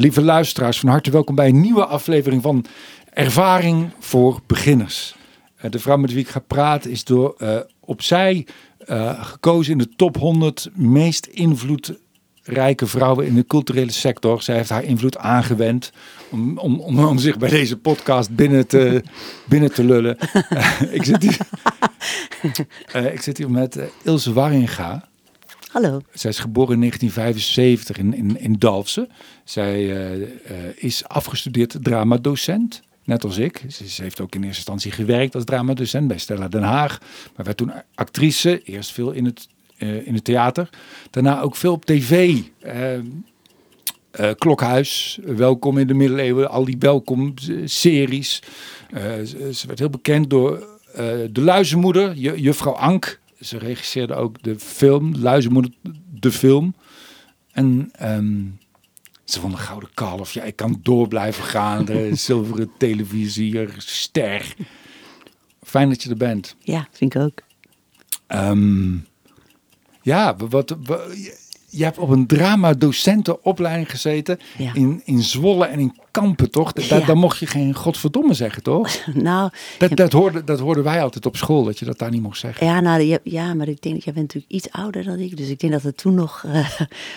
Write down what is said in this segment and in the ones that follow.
lieve luisteraars, van harte welkom bij een nieuwe aflevering van Ervaring voor Beginners. Uh, de vrouw met wie ik ga praten is door uh, opzij uh, gekozen in de top 100 meest invloedrijke vrouwen in de culturele sector. Zij heeft haar invloed aangewend om, om, om, om zich bij deze podcast binnen te, binnen te lullen. ik, zit hier, ik zit hier met Ilse Warringa. Hallo. Zij is geboren in 1975 in, in, in Dalfsen. Zij uh, uh, is afgestudeerd dramadocent, net als ik. Ze, heeft ook in eerste instantie gewerkt als dramadocent bij Stella Den Haag. Maar werd toen actrice, eerst veel in het, uh, in het theater. Daarna ook veel op tv. Klokhuis, Welkom in de middeleeuwen, al die welkom-series. ze werd heel bekend door De Luizenmoeder, Juffrouw Ank ze regisseerde ook de film, Luizenmoeder, de film. En um, ze van de Gouden Kalf. Ja, ik kan door blijven gaan. De zilveren televisie, ster. Fijn dat je er bent. Ja, vind ik ook. Um, ja, wat, wat, je hebt op een drama-docentenopleiding gezeten Ja. in, in Zwolle en in Kampen, toch? Ja. Daar mocht je geen godverdomme zeggen, toch? Nou, Dat, dat, hoorden, dat hoorden wij altijd op school, dat je dat daar niet mocht zeggen. ja, nou, ja, maar ik denk dat jij bent natuurlijk iets ouder dan ik. Dus ik denk dat het toen nog, eh,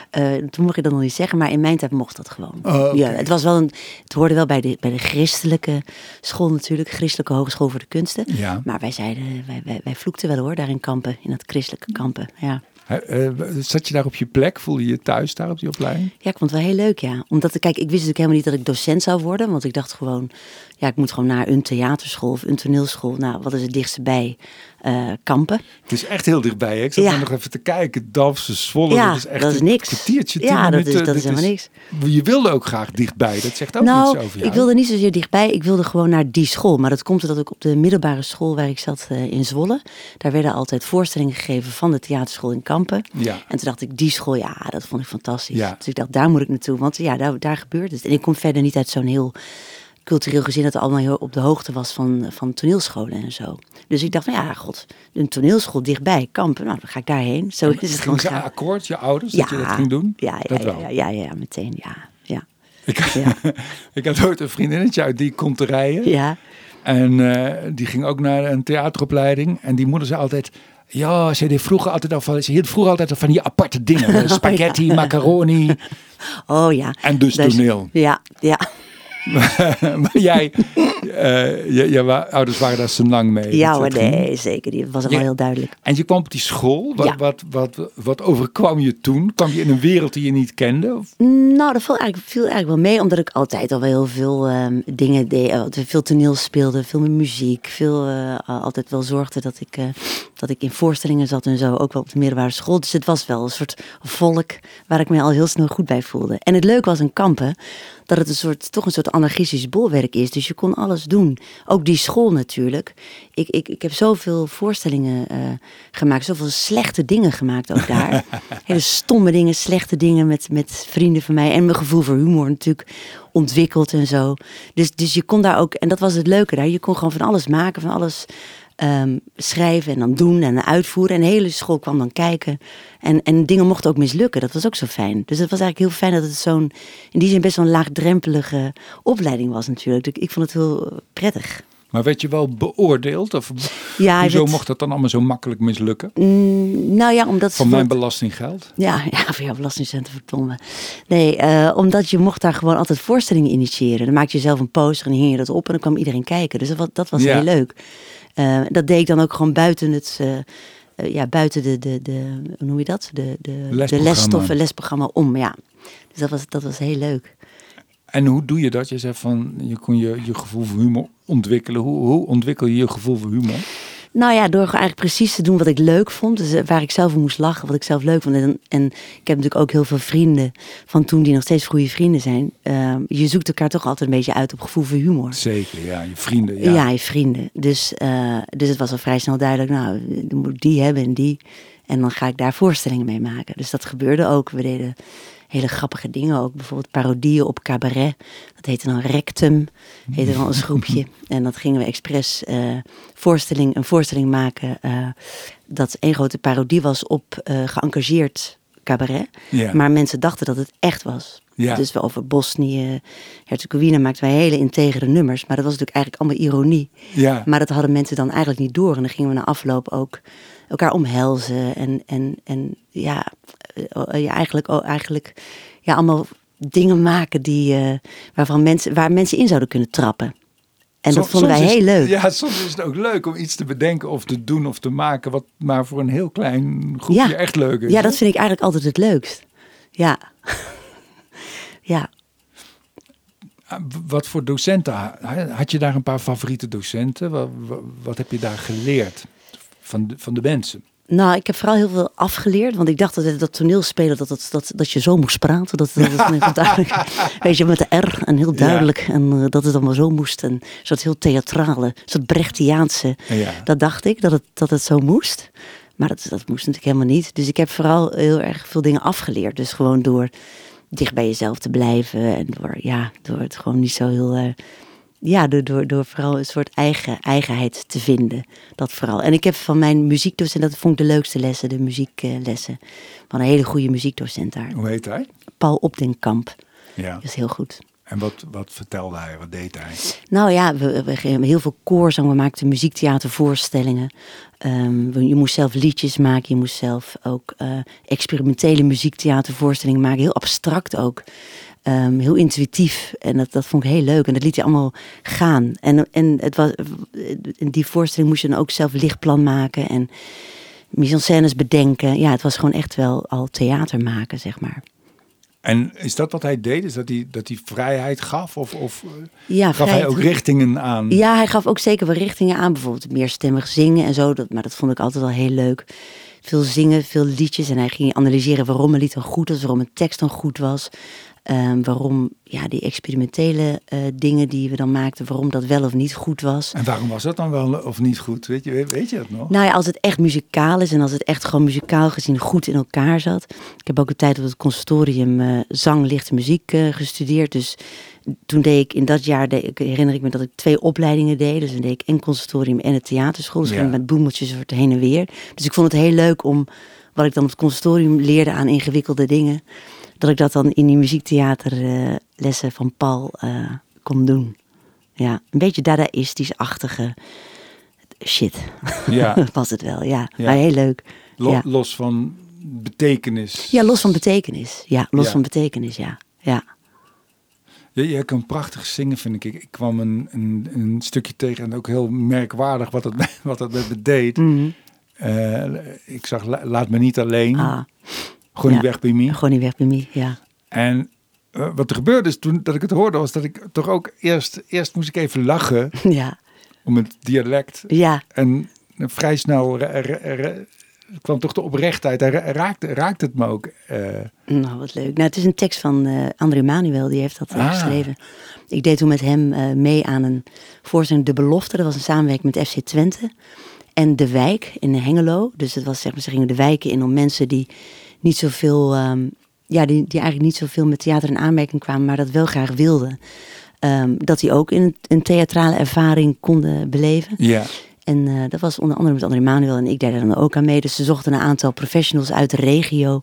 eh, toen mocht je dat nog niet zeggen. Maar in mijn tijd mocht dat gewoon. Oh, ja, het, was wel een, het hoorde wel bij de, bij de christelijke school natuurlijk. Christelijke Hogeschool voor de Kunsten. Ja. Maar wij zeiden, wij, wij, wij vloekten wel hoor, daar in Kampen. In dat christelijke Kampen, ja. Eh, zat je daar op je plek? Voelde je je thuis daar op die opleiding? Ja, ik vond het wel heel leuk, ja. Omdat, kijk, ik wist natuurlijk helemaal niet dat ik docent zou worden. Want ik dacht gewoon, ja, ik moet gewoon naar een theaterschool of een toneelschool. Nou, wat is het dichtste bij? Eh, kampen. Het is echt heel dichtbij. Hè? Ik zat Ja. nog even te kijken. Dalfse, Zwolle, Ja, dat is echt dat is een niks. kwartiertje, tien Ja, dat is- dat is helemaal niks. Je wilde ook graag dichtbij. Dat zegt ook nou, iets over jou. ik wilde niet zozeer dichtbij. Ik wilde gewoon naar die school. Maar dat komt omdat ik op de middelbare school waar ik zat eh, in Zwolle. Daar werden altijd voorstellingen gegeven van de theaterschool in Kampen. Ja. En toen dacht ik, die school, ja, dat vond ik fantastisch. Ja. Dus ik dacht, daar moet ik naartoe. Want ja, daar, daar gebeurt het. En ik kom verder niet uit zo'n heel cultureel gezin dat allemaal heel op de hoogte was van, van toneelscholen en zo. Dus ik dacht, van ja, god, een toneelschool dichtbij, Kampen, nou, dan ga ik daarheen. Zo is het gewoon Ging akkoord, je ouders, dat je dat ging doen? Ja, ja, dat ja, wel. ja, ja, ja, meteen, ja. Ja, Ik, Ja. ik had ooit een vriendinnetje uit die kon te rijden. ja. En eh, die ging ook naar een theateropleiding. En die moeder zei altijd... Ja, ze deed vroeger altijd al van, ze hield vroeger altijd al van die aparte dingen. Spaghetti, macaroni Oh ja. en dus Dus- toneel. Ja, ja. maar jij, eh, je, ouders waren daar zo lang mee. Ja hoor, nee, zeker. Die was Ja. wel heel duidelijk. En je kwam op die school. Wat, Ja. wat, wat, wat overkwam je toen? Kwam je in een wereld die je niet kende? Of? Nou, dat viel eigenlijk, viel eigenlijk wel mee, omdat ik altijd al wel heel veel ehm, dingen deed. eh, veel toneel speelde, veel muziek. Veel, eh, altijd wel zorgde dat ik, dat ik in voorstellingen zat en zo. Ook wel op de middelbare school. Dus het was wel een soort volk waar ik me al heel snel goed bij voelde. En het leuke was in Kampen, dat het een soort, toch een soort anarchistisch bolwerk is. Dus je kon alles doen. Ook die school natuurlijk. Ik, ik, ik heb zoveel voorstellingen eh, gemaakt. Zoveel slechte dingen gemaakt ook daar. Hele stomme dingen, slechte dingen met, met vrienden van mij. En mijn gevoel voor humor natuurlijk ontwikkeld en zo. Dus, dus je kon daar ook, en dat was het leuke daar. Je kon gewoon van alles maken, van alles ehm, schrijven en dan doen en uitvoeren. En de hele school kwam dan kijken. En, en dingen mochten ook mislukken. Dat was ook zo fijn. Dus het was eigenlijk heel fijn dat het zo'n, in die zin best wel een laagdrempelige opleiding was natuurlijk. Ik, ik vond het heel eh, prettig. Maar werd je wel beoordeeld? Of Ja, hoezo werd- mocht dat dan allemaal zo makkelijk mislukken? Mm, nou ja, omdat... Van mijn belastinggeld? Ja, ja, voor jouw belastingcenten verdomme. Nee, eh, omdat je mocht daar gewoon altijd voorstellingen initiëren. Dan maakte je zelf een poster en hing je dat op en dan kwam iedereen kijken. Dus dat was, dat was Ja. heel leuk. Eh, dat deed ik dan ook gewoon buiten het... eh, eh, ja, buiten de, de, de, hoe noem je dat? De, de, de Lesprogramma. lesstoffen, lesprogramma om, ja. Dus dat was, dat was heel leuk. En hoe doe je dat? Je zegt van, je kon je, je gevoel voor humor ontwikkelen. Hoe, hoe ontwikkel je je gevoel voor humor? Nou ja, door eigenlijk precies te doen wat ik leuk vond. Dus eh, waar ik zelf om moest lachen, wat ik zelf leuk vond. En, en ik heb natuurlijk ook heel veel vrienden van toen die nog steeds goede vrienden zijn. Eh, je zoekt elkaar toch altijd een beetje uit op gevoel voor humor. Zeker, ja. Je vrienden, Ja, ja. je vrienden. Dus, eh, dus het was al vrij snel duidelijk, nou, dan moet ik die hebben en die. En dan ga ik daar voorstellingen mee maken. Dus dat gebeurde ook. We deden hele grappige dingen ook. Bijvoorbeeld parodieën op cabaret. Dat heette dan Rectum, heette dan ons groepje. En dat gingen we expres eh, voorstelling, een voorstelling maken... eh, dat één grote parodie was op eh geëngageerd cabaret. Maar mensen dachten dat het echt was. Ja. Dus we over Bosnië, Herzegovina maakten wij hele integere nummers. Maar dat was natuurlijk eigenlijk allemaal ironie. Ja. Maar dat hadden mensen dan eigenlijk niet door. En dan gingen we na afloop ook elkaar omhelzen. En, en, en ja, eh, ja, eigenlijk, oh, eigenlijk ja, allemaal dingen maken die, eh, waarvan mensen, waar mensen in zouden kunnen trappen. En dat vonden wij is- heel leuk. Ja, soms is het ook leuk om iets te bedenken of te doen of te maken. Wat maar voor een heel klein groepje Ja. echt leuk is. Ja, dat vind ik eigenlijk altijd het leukst. Ja. ja. Ah, Wat voor docenten? ha- Had je daar een paar favoriete docenten? Wat, wat, wat heb je daar geleerd van de, van de mensen? Nou, ik heb vooral heel veel afgeleerd. Want ik dacht dat dat toneelspelen, dat, dat, dat, dat je zo moest praten. Dat, dat, dat heel duidelijk. Weet je, met de R en heel duidelijk. En eh, dat het allemaal zo moest. En soort heel theatrale, soort Brechtiaanse. Ja. Dat dacht ik, dat het, dat het zo moest. Maar dat, dat moest natuurlijk helemaal niet. Dus ik heb vooral heel erg veel dingen afgeleerd. Dus gewoon door dicht bij jezelf te blijven. En door, ja, door het gewoon niet zo heel... eh, ja, door, door, door vooral een soort eigen, eigenheid te vinden. Dat vooral. En ik heb van mijn muziekdocent, dat vond ik de leukste lessen, de muzieklessen. Van een hele goede muziekdocent daar. Hoe heet hij? Paul Opdenkamp. Ja. Dat is heel goed. En wat, wat vertelde hij? Wat deed hij? Nou ja, we, we gingen heel veel koorzang. We maakten muziektheatervoorstellingen. Ehm, je moest zelf liedjes maken. Je moest zelf ook eh, experimentele muziektheatervoorstellingen maken. Heel abstract ook. Ehm, heel intuïtief. En dat, dat vond ik heel leuk. En dat liet hij allemaal gaan. En, en het was, in die voorstelling moest je dan ook zelf lichtplan maken. En mise-en-scènes bedenken. Ja, het was gewoon echt wel al theater maken, zeg maar. En is dat wat hij deed? Is dat hij, dat hij vrijheid gaf? Of, of eh, Ja, gaf hij ook richtingen aan? Ja, hij gaf ook zeker wel richtingen aan. Bijvoorbeeld meerstemmig zingen en zo. Dat, maar dat vond ik altijd wel heel leuk. Veel zingen, veel liedjes. En hij ging analyseren waarom een lied dan goed was. Waarom een tekst dan goed was. Ehm, waarom ja, die experimentele eh, dingen die we dan maakten. Waarom dat wel of niet goed was. En waarom was dat dan wel of niet goed? Weet je, weet je dat nog? Nou ja, als het echt muzikaal is en als het echt gewoon muzikaal gezien goed in elkaar zat. Ik heb ook een tijd op het conservatorium eh, zang, lichte muziek eh, gestudeerd. Dus toen deed ik in dat jaar, deed, ik, herinner ik me dat ik twee opleidingen deed. Dus dan deed ik en conservatorium en het theaterschool. Dus Ja. ging ik met boemeltjes soort heen en weer. Dus ik vond het heel leuk om wat ik dan op het conservatorium leerde aan ingewikkelde dingen. Dat ik dat dan in die muziektheaterlessen van Paul eh, kon doen. Ja, een beetje dadaïstisch-achtige shit Ja, was het wel, ja. Ja. Maar heel leuk. lo- ja. los van betekenis. ja, los van betekenis. Ja, los Ja. van betekenis, ja. Ja, Je, je kan prachtig zingen, vind ik. Ik kwam een, een, een stukje tegen en ook heel merkwaardig wat het, wat het met me deed. Mhm. Eh, ik zag La- Laat me niet alleen. ah, Gewoon niet weg bij me. gewoon niet weg bij mij, ja. En eh, wat er gebeurde is toen dat ik het hoorde, was dat ik toch ook eerst, eerst moest ik even lachen Ja, om het dialect. ja, En vrij snel kwam toch de oprechtheid. Hij ra- raakte, raakte het me ook. eh, nou wat leuk. Nou, het is een tekst van eh André Manuel, die heeft dat eh, Ah. geschreven. Ik deed toen met hem eh, mee aan een voorstelling De Belofte. Dat was een samenwerking met FC Twente. En De Wijk in Hengelo. Dus het was, zeg maar, ze gingen de wijken in om mensen die niet zoveel... ehm ja, die, die eigenlijk niet zoveel met theater in aanmerking kwamen, maar dat wel graag wilden. Ehm, dat die ook een, een theatrale ervaring konden beleven. ja. En eh, dat was onder andere met André Manuel en ik deed daar dan ook aan mee. Dus ze zochten een aantal professionals uit de regio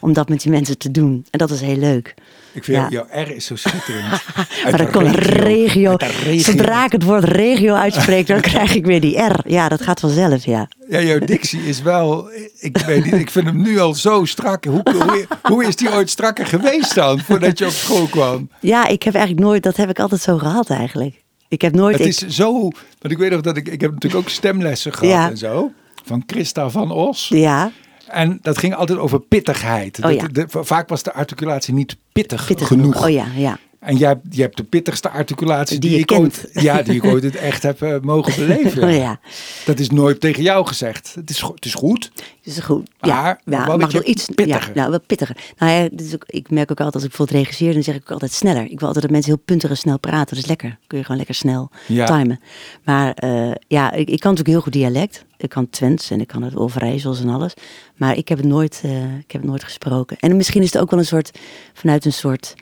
om dat met die mensen te doen. En dat is heel leuk. Ik vind Ja. jouw R is zo schitterend. maar dan komt regio. Zodra ik het woord regio uitspreek, dan krijg ik weer die R. Ja, dat gaat vanzelf, ja. Ja, jouw dictie is wel. Ik weet niet, ik vind hem nu al zo strak. Hoe, hoe, hoe is die ooit strakker geweest dan, voordat je op school kwam? Ja, ik heb eigenlijk nooit, dat heb ik altijd zo gehad eigenlijk. Ik heb nooit, Het ik, is zo. Want ik weet nog dat ik. Ik heb natuurlijk ook stemlessen gehad Ja. en zo. Van Christa van Os. ja, En dat ging altijd over pittigheid. Oh de- vaak was de articulatie niet pittig, pittig genoeg. genoeg. Oh ja, ja. En jij, hebt- je hebt de pittigste articulatie Die die, je ik ooit, ja, die ik ooit het echt heb eh, mogen beleven. Oh ja, Dat is nooit tegen jou gezegd. Het is, het is goed. dus goed. Ja, Maar ja wel mag wel iets pittiger. Ja, nou, wel pittiger. Nou ja, is ook, ik merk ook altijd als ik bijvoorbeeld regisseer, dan zeg ik ook altijd sneller. Ik wil altijd dat mensen heel puntig en snel praten. Dat is lekker. Kun je gewoon lekker snel Ja. timen. Maar eh, ja, ik, ik kan natuurlijk heel goed dialect. Ik kan Twents en ik kan het Overijssels en alles. Maar ik heb het nooit, eh, ik heb het nooit gesproken. En misschien is het ook wel een soort, vanuit een soort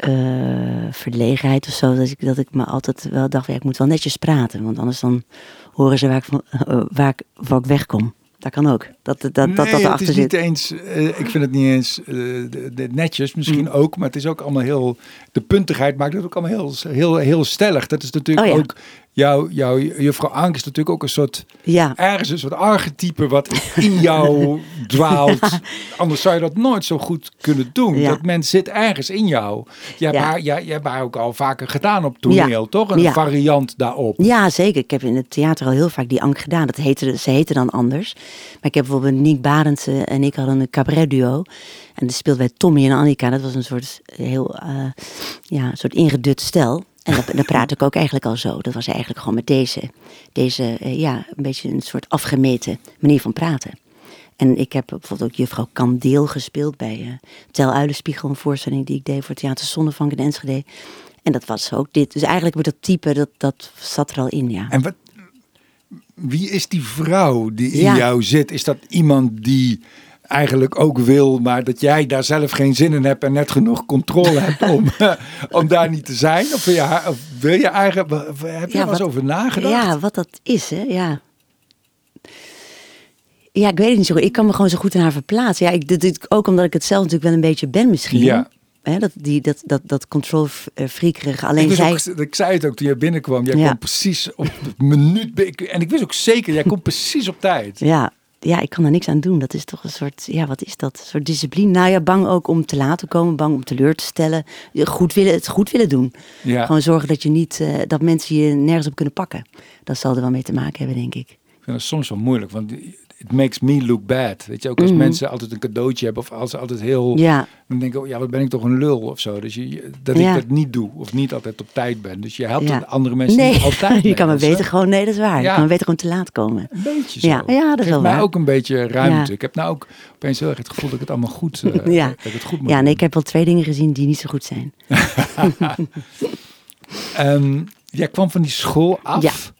eh, verlegenheid of zo. Dat ik, dat ik me altijd wel dacht, ja, ik moet wel netjes praten. Want anders dan horen ze waar ik, van, eh, waar ik, waar ik wegkom. Dat kan ook. Dat dat, dat, nee, dat, dat het is niet zit. eens. eh, ik vind het niet eens eh, netjes, misschien ook, maar het is ook allemaal heel. De puntigheid maakt het ook allemaal heel, heel, heel stellig. Dat is natuurlijk Oh ja. ook. Jouw, jouw juffrouw Ank is natuurlijk ook een soort. Ja, Ergens een soort archetype wat in jou dwaalt. Anders zou je dat nooit zo goed kunnen doen. Ja. Dat mens zit ergens in jou. Je hebt, Ja. haar, jij, jij hebt haar ook al vaker gedaan op toneel, toch? Een variant daarop. ja, zeker. Ik heb in het theater al heel vaak die Ank gedaan. Dat heette, ze heette dan anders. Maar ik heb bijvoorbeeld Niek Barendse en ik hadden een cabaret duo. En dat speelden wij Tommy en Annika. Dat was een soort heel, eh, ja, soort ingedut stel. En dan, dan praat ik ook eigenlijk al zo. Dat was eigenlijk gewoon met deze, deze eh, ja, een beetje een soort afgemeten manier van praten. En ik heb bijvoorbeeld ook juffrouw Kandeel gespeeld bij eh Tel Uilenspiegel, een voorstelling die ik deed voor Theater Zonnevank in Enschede. En dat was ook dit. Dus eigenlijk wordt dat type, dat, dat zat er al in, ja. En wie is die vrouw die in Ja. jou zit? Is dat iemand die eigenlijk ook wil, maar dat jij daar zelf geen zin in hebt en net genoeg controle hebt om, om daar niet te zijn? Of wil je, haar- of wil je eigenlijk, heb je Ja, er eens over nagedacht? Ja, wat dat is, hè? Ja. Ja, ik weet het niet zo goed. Ik kan me gewoon zo goed in haar verplaatsen. Ja, ik, dit, dit- ook omdat ik het zelf natuurlijk wel een beetje ben misschien. Ja. Hè, dat, die, dat, dat, dat control eh. Alleen Ik, zij... ook, ik zei het ook toen jij binnenkwam. Jij Ja. komt precies op de minuut. En ik wist ook zeker, jij komt precies op tijd. Ja, ja, ik kan er niks aan doen. Dat is toch een soort, ja, wat is dat? Een soort discipline. Nou ja, bang ook om te laten komen, bang om teleur te stellen. Goed willen, het goed willen doen. Ja. Gewoon zorgen dat je niet, eh, dat mensen je nergens op kunnen pakken. Dat zal er wel mee te maken hebben, denk ik. Ik vind dat soms wel moeilijk, want it makes me look bad. Weet je, ook als Mhm. mensen altijd een cadeautje hebben of als ze altijd heel... Ja, Dan denk ik, oh, ja, wat ben ik toch een lul of zo. Dus je, dat Ja. ik dat niet doe of niet altijd op tijd ben. Dus je helpt Ja. andere mensen nee, niet altijd je kan is, beter gewoon, nee, dat is waar. Je kan maar beter gewoon te laat komen. Een beetje zo. Ja, ja, dat is wel waar. ook een beetje ruimte. Ik heb nou ook opeens heel erg het gevoel dat ik het allemaal goed, eh, Ja. dat ik het goed moet Ja, nee, ik heb wel twee dingen gezien die niet zo goed zijn. Ehm, jij kwam van die school af.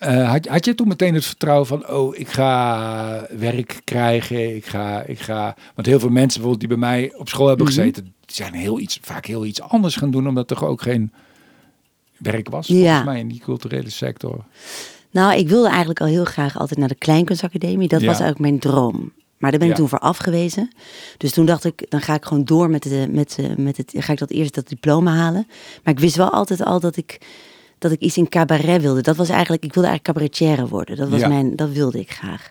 Eh, had, had je toen meteen het vertrouwen van, oh, ik ga werk krijgen, ik ga, ik ga... Want heel veel mensen bijvoorbeeld die bij mij op school hebben Mhm. gezeten, die zijn heel iets, vaak heel iets anders gaan doen, omdat er toch ook geen werk was, volgens mij, in die culturele sector. Nou, ik wilde eigenlijk al heel graag altijd naar de Kleinkunstacademie. Dat Ja. was eigenlijk mijn droom. Maar daar ben ik Ja. toen voor afgewezen. Dus toen dacht ik, dan ga ik gewoon door met, de, met, met het. Ga ik dat eerst dat diploma halen. Maar ik wist wel altijd al dat ik, dat ik iets in cabaret wilde. Dat was eigenlijk, ik wilde eigenlijk cabaretière worden. Dat, was Ja. mijn, dat wilde ik graag.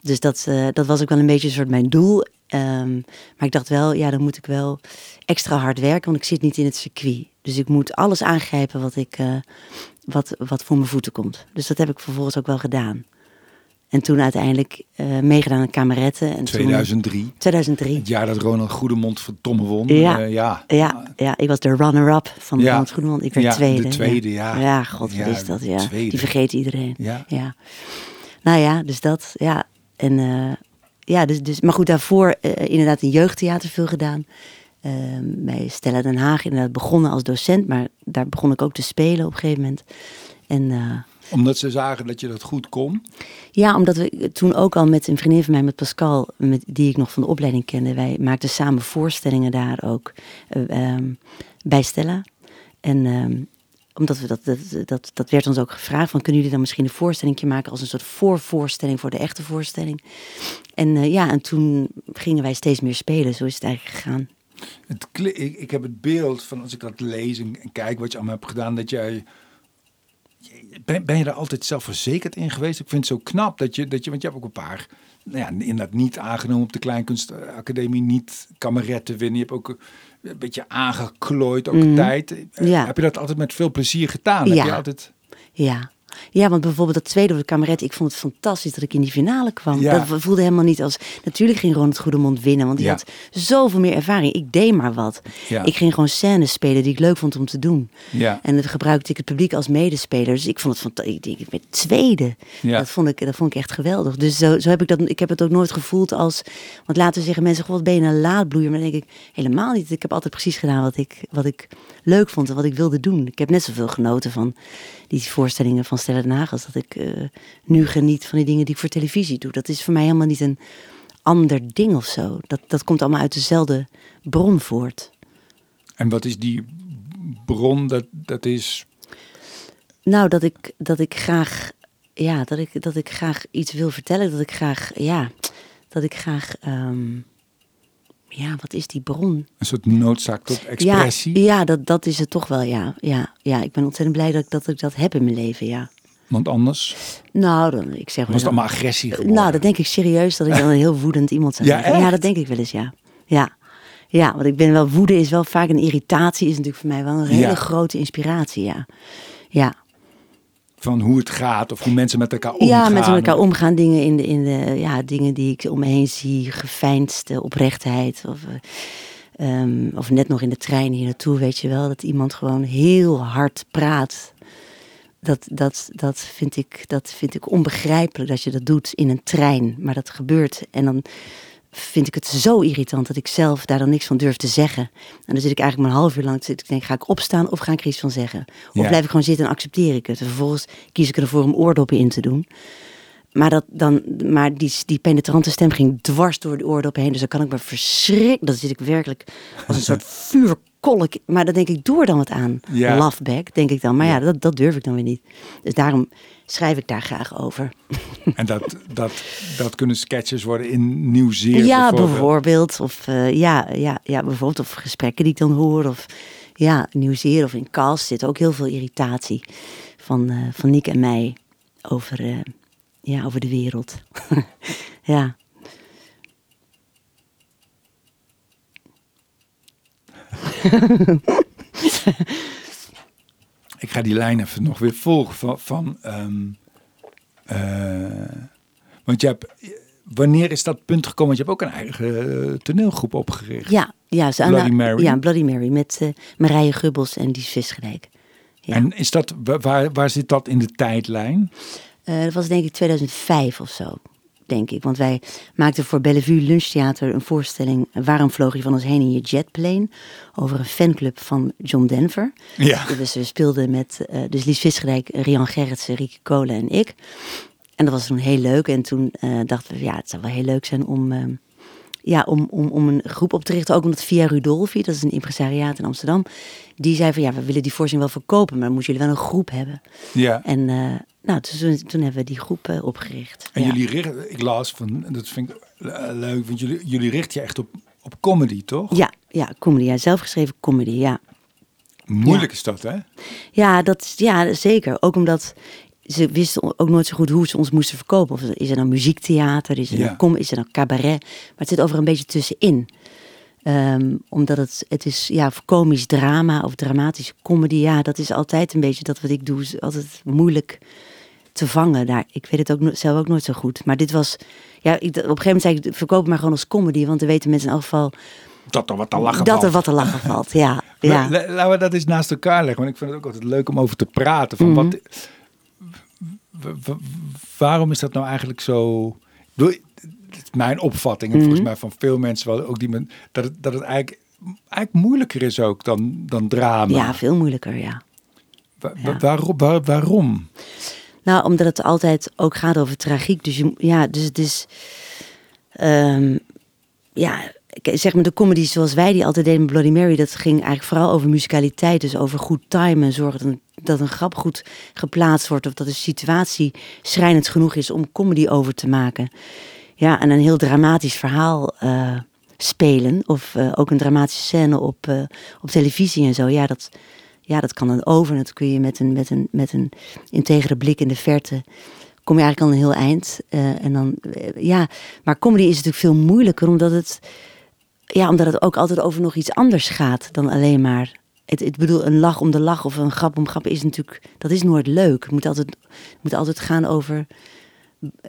Dus dat, eh, dat was ook wel een beetje een soort mijn doel. Ehm, maar ik dacht wel, ja, dan moet ik wel extra hard werken, want ik zit niet in het circuit. Dus ik moet alles aangrijpen wat, ik, eh, wat, wat voor mijn voeten komt. Dus dat heb ik vervolgens ook wel gedaan. En toen uiteindelijk eh, meegedaan aan kameretten. En toen- 2003, 2003. het jaar dat Ronald Goedemond verdomme won. Ja. Eh, ja. Ja, ja, ik was de runner-up van Ja. Ronald Goedemond. Ik werd Ja, tweede. de tweede, ja. Ja, god, wat is dat, ja. tweede. Die vergeet iedereen. Ja. Ja. Nou ja, dus dat, ja. En eh, ja, dus, dus, maar goed, daarvoor inderdaad een jeugdtheater veel gedaan. Ehm, bij Stella Den Haag inderdaad begonnen als docent, maar daar begon ik ook te spelen op een gegeven moment. En Omdat ze zagen dat je dat goed kon. ja, omdat we toen ook al met een vriendin van mij, met Pascal, met, die ik nog van de opleiding kende, wij maakten samen voorstellingen daar ook ehm, bij Stella. En ehm, omdat we dat, dat, dat, dat werd ons ook gevraagd, van kunnen jullie dan misschien een voorstelling maken als een soort voorvoorstelling voor de echte voorstelling. En eh, ja, en toen gingen wij steeds meer spelen, zo is het eigenlijk gegaan. Het, ik, ik heb het beeld van als ik dat lees en, en kijk wat je allemaal hebt gedaan, dat jij. Ben, ben je daar altijd zelfverzekerd in geweest? Ik vind het zo knap dat je, dat je want je hebt ook een paar, nou ja, inderdaad niet aangenomen op de Kleinkunstacademie, niet kameretten winnen. Je hebt ook een beetje aangeklooid ook Mhm. tijd. Ja. Heb je dat altijd met veel plezier gedaan? Heb Ja. je altijd, Ja. Ja, want bijvoorbeeld dat tweede op de kameret, ik vond het fantastisch dat ik in die finale kwam. Ja. Dat voelde helemaal niet als... Natuurlijk ging Ronald Goedemond winnen, want die Ja. had zoveel meer ervaring. Ik deed maar wat. Ja. Ik ging gewoon scènes spelen die ik leuk vond om te doen. ja. En dan gebruikte ik het publiek als medespeler. Dus ik vond het fantastisch. Ik denk, ik werd tweede. Dat, vond ik, dat vond ik echt geweldig. Dus zo, zo heb ik dat. Ik heb het ook nooit gevoeld als. Want laten we zeggen, mensen, wat ben je een laadbloeier? Maar dan denk ik helemaal niet. Ik heb altijd precies gedaan wat ik, wat ik leuk vond en wat ik wilde doen. Ik heb net zoveel genoten van die voorstellingen van Stella Den als dat ik eh, nu geniet van die dingen die ik voor televisie doe. Dat is voor mij helemaal niet een ander ding of zo. Dat, dat komt allemaal uit dezelfde bron voort. En wat is die bron? Dat, dat is. Nou, dat ik, dat ik graag ja, dat ik, dat ik graag iets wil vertellen. Dat ik graag, ja, dat ik graag, ehm, ja, wat is die bron? Een soort noodzaak tot Ja, expressie. ja dat, dat is het toch wel, ja. ja. Ja, ik ben ontzettend blij dat ik dat, ik dat heb in mijn leven, ja. Want anders Nou, dan, ik zeg was het allemaal agressie geworden. Nou, dat denk ik serieus dat ik dan een heel woedend iemand zou Ja, zijn. Ja, echt? dat denk ik wel eens, ja. Ja. Ja, want ik ben wel, woede is wel vaak een irritatie, is natuurlijk voor mij wel een hele Ja. grote inspiratie, ja. Ja, Van hoe het gaat of hoe mensen met elkaar omgaan. ja met elkaar omgaan, dingen, in de, in de, ja, dingen die ik om me heen zie, geveinsde oprechtheid. Of, eh, ehm, of net nog in de trein hier naartoe, weet je wel, dat iemand gewoon heel hard praat. Dat, dat, dat, vind ik, dat vind ik onbegrijpelijk dat je dat doet in een trein. Maar dat gebeurt. En dan vind ik het zo irritant dat ik zelf daar dan niks van durf te zeggen. En dan zit ik eigenlijk maar een half uur lang te zitten. Ik denk, ga ik opstaan of ga ik er iets van zeggen? Of Ja. blijf ik gewoon zitten en accepteer ik het? En vervolgens kies ik ervoor om oordoppen in te doen. Maar, dat dan, maar die, die penetrante stem ging dwars door de oordoppen heen. Dus dan kan ik me verschrikken. Dan zit ik werkelijk als een soort vuurkolk. Maar dan denk ik, doe er dan wat aan. Ja. Denk ik dan. Maar ja, dat, dat durf ik dan weer niet. Dus daarom schrijf ik daar graag over. En dat, dat, dat kunnen sketches worden in nieuwzeer. ja, bijvoorbeeld. bijvoorbeeld. Of, eh, ja, ja, ja, bijvoorbeeld. Of gesprekken die ik dan hoor. Of ja, nieuwzeer of in cast zit ook heel veel irritatie van, eh van Nick en mij over, eh, ja, over de wereld. ja. Ik ga die lijn even nog weer volgen van. van ehm, eh, want je hebt. Wanneer is dat punt gekomen? Want je hebt ook een eigen eh, toneelgroep opgericht. Ja, ja, Bloody Mary. Ja, Bloody Mary met eh, Marije Gubbels en die Visgelijk. Ja. En is dat, wa- waar, waar zit dat in de tijdlijn? Dat was denk ik 2005 of zo, denk ik. Want wij maakten voor Bellevue Lunchtheater een voorstelling... Waarom vloog je van ons heen in je jetplane? Over een fanclub van John Denver. Ja. Dus we speelden met eh, dus Lies Visgelijk, Rian Gerritsen, Rieke Kolen en ik. En dat was toen heel leuk. En toen eh, dachten we, ja, het zou wel heel leuk zijn om... ja, om, om, om een groep op te richten. Ook omdat Via Rudolfi, dat is een impresariaat in Amsterdam... die zei van, ja, we willen die voorstelling wel verkopen... maar dan moeten jullie wel een groep hebben. Ja. En eh, nou, toen, toen hebben we die groep eh, opgericht. En Ja. jullie richten, ik las van, dat vind ik eh, leuk, want jullie, jullie richten je echt op, op comedy, toch? Ja, ja, comedy. Ja, zelfgeschreven comedy, ja. Moeilijk is dat, hè? Ja, dat, is- ja, zeker. Ook omdat ze wisten ook nooit zo goed hoe ze ons moesten verkopen. Of is er nou muziektheater, is er, Ja. nou, com, is er nou cabaret? Maar het zit over een beetje tussenin. Ehm, omdat het, het is ja, komisch drama of dramatische comedy. Ja, dat is altijd een beetje dat wat ik doe. Is altijd moeilijk te vangen daar. Ik weet het ook zelf ook nooit zo goed. Maar dit was, ja, ik, op een gegeven moment zei ik, verkoop het maar gewoon als comedy. Want dan weten mensen in elk geval Dat er wat te lachen dat valt. er wat te lachen valt. Ja, ja. La- la- Laten we dat eens naast elkaar leggen. Want ik vind het ook altijd leuk om over te praten. Van Mhm. wat, waarom is dat nou eigenlijk zo... Mijn opvatting, en Mhm. volgens mij van veel mensen wel, ook die men, dat het, dat het eigenlijk, eigenlijk moeilijker is ook dan, dan drama. ja, veel moeilijker, ja. Wa- ja. waarom, waar- waarom? Nou, omdat het altijd ook gaat over tragiek. Dus je, ja, dus het is. ehm, ja, zeg maar de comedy zoals wij die altijd deden met Bloody Mary, dat ging eigenlijk vooral over musicaliteit. Dus over goed timen, zorgen dat een, dat een grap goed geplaatst wordt. Of dat de situatie schrijnend genoeg is om comedy over te maken. Ja, en een heel dramatisch verhaal eh, spelen. Of eh, ook een dramatische scène op, eh, op televisie en zo. Ja, dat, ja, dat kan dan over. Dat kun je met een, met een, met een integere blik in de verte. Kom je eigenlijk al een heel eind. En dan, ja. Maar comedy is natuurlijk veel moeilijker, omdat het, ja, omdat het ook altijd over nog iets anders gaat dan alleen maar. Het, ik bedoel, een lach om de lach of een grap om grap is natuurlijk, dat is nooit leuk. Het moet altijd, moet altijd gaan over,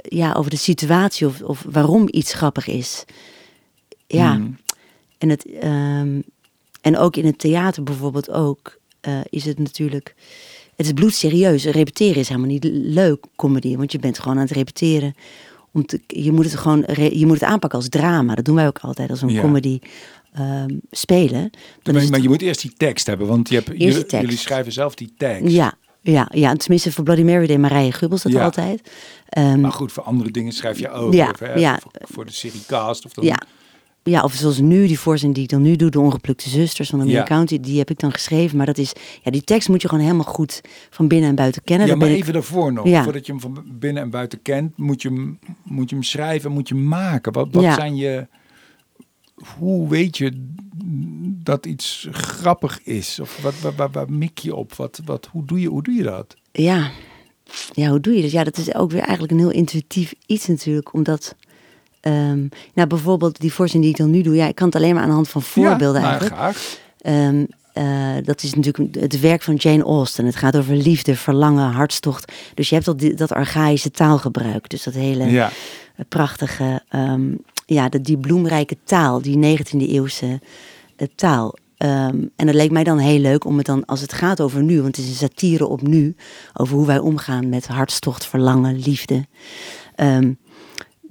ja, over de situatie of, of waarom iets grappig is. Ja, Hmm. en, het, ehm, en ook in het theater bijvoorbeeld ook, eh, is het natuurlijk... Het is bloedserieus. Repeteren is helemaal niet leuk, comedy. Want je bent gewoon aan het repeteren. Om te, je, moet het gewoon, je moet het aanpakken als drama. Dat doen wij ook altijd als een Ja. comedy ehm, spelen. Dan Maar, maar je moet eerst die tekst hebben, want je hebt, jullie, schrijven zelf die tekst. ja, ja, ja, tenminste voor Bloody Mary deed Marije Gubbels dat Ja. altijd. Ehm, Maar goed, voor andere dingen schrijf je ook. Ja, of, hè, ja. Voor, voor de serie Cast. Of dan, ja, ja, of zoals nu, die voorzin die ik dan nu doe, de ongeplukte zusters van de Ja. County, die heb ik dan geschreven. Maar dat is, ja, die tekst moet je gewoon helemaal goed van binnen en buiten kennen. Ja, maar ik- even daarvoor nog. Ja. Voordat je hem van binnen en buiten kent, moet je hem, moet je hem schrijven, moet je hem maken. Wat, wat Ja. zijn je... Hoe weet je dat iets grappig is? Of wat, waar, waar, waar mik je op? Wat, wat, hoe, doe je, hoe doe je dat? Ja. ja, hoe doe je dat? Ja, dat is ook weer eigenlijk een heel intuïtief iets natuurlijk. Omdat, ehm, nou bijvoorbeeld die voorzin die ik dan nu doe. Ja, ik kan het alleen maar aan de hand van voorbeelden ja, nou, eigenlijk. graag. Ehm, eh, dat is natuurlijk het werk van Jane Austen. Het gaat over liefde, verlangen, hartstocht. Dus je hebt dat, dat archaïsche taalgebruik. Dus dat hele Ja, prachtige, ehm, ja, die bloemrijke taal, die 19e eeuwse eh, taal. En het leek mij dan heel leuk om het dan, als het gaat over nu, want het is een satire op nu, over hoe wij omgaan met hartstocht, verlangen, liefde. Ehm,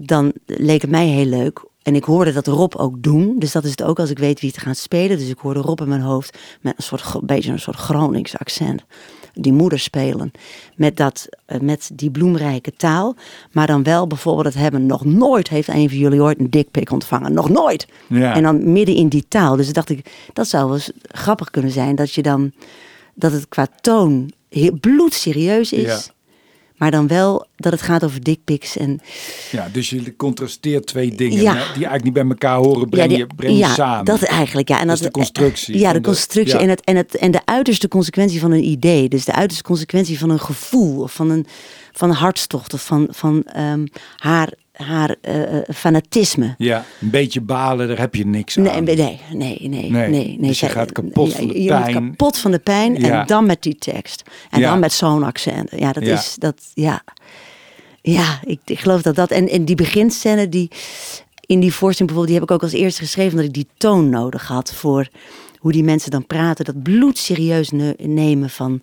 dan leek het mij heel leuk. En ik hoorde dat Rob ook doen. Dus dat is het ook als ik weet wie het gaat spelen. Dus ik hoorde Rob in mijn hoofd met een soort, beetje een soort Gronings accent. Die moeder spelen. Met, dat, eh, met die bloemrijke taal. Maar dan wel bijvoorbeeld het hebben. Nog nooit heeft een van jullie ooit een dikpik ontvangen. Nog nooit. ja. En dan midden in die taal. Dus dacht ik, dat zou wel eens grappig kunnen zijn. Dat je dan, dat het qua toon heel bloedserieus is. Ja. Maar dan wel dat het gaat over dickpics en ja, dus je contrasteert twee dingen Ja. die eigenlijk niet bij elkaar horen, breng, die- je, breng je ja, samen. dat eigenlijk, ja. En Dat is de constructie Ja, de constructie ja. En, het, en, het, en de uiterste consequentie van een idee. Dus de uiterste consequentie van een gevoel of van een, van een hartstocht of van, van ehm, haar, haar eh, eh, fanatisme. Ja, een beetje balen, daar heb je niks Nee, aan. nee, nee, nee, nee, Nee, nee. dus je gaat kapot ja, van de je pijn. kapot van de pijn Ja. en dan met die tekst. En Ja. dan met zo'n accent. Ja, dat is, dat, ja. Ja, ik, ik geloof dat dat, en, en die beginscène die, in die voorstelling bijvoorbeeld, die heb ik ook als eerste geschreven, omdat ik die toon nodig had voor hoe die mensen dan praten. Dat bloedserieus ne- nemen van,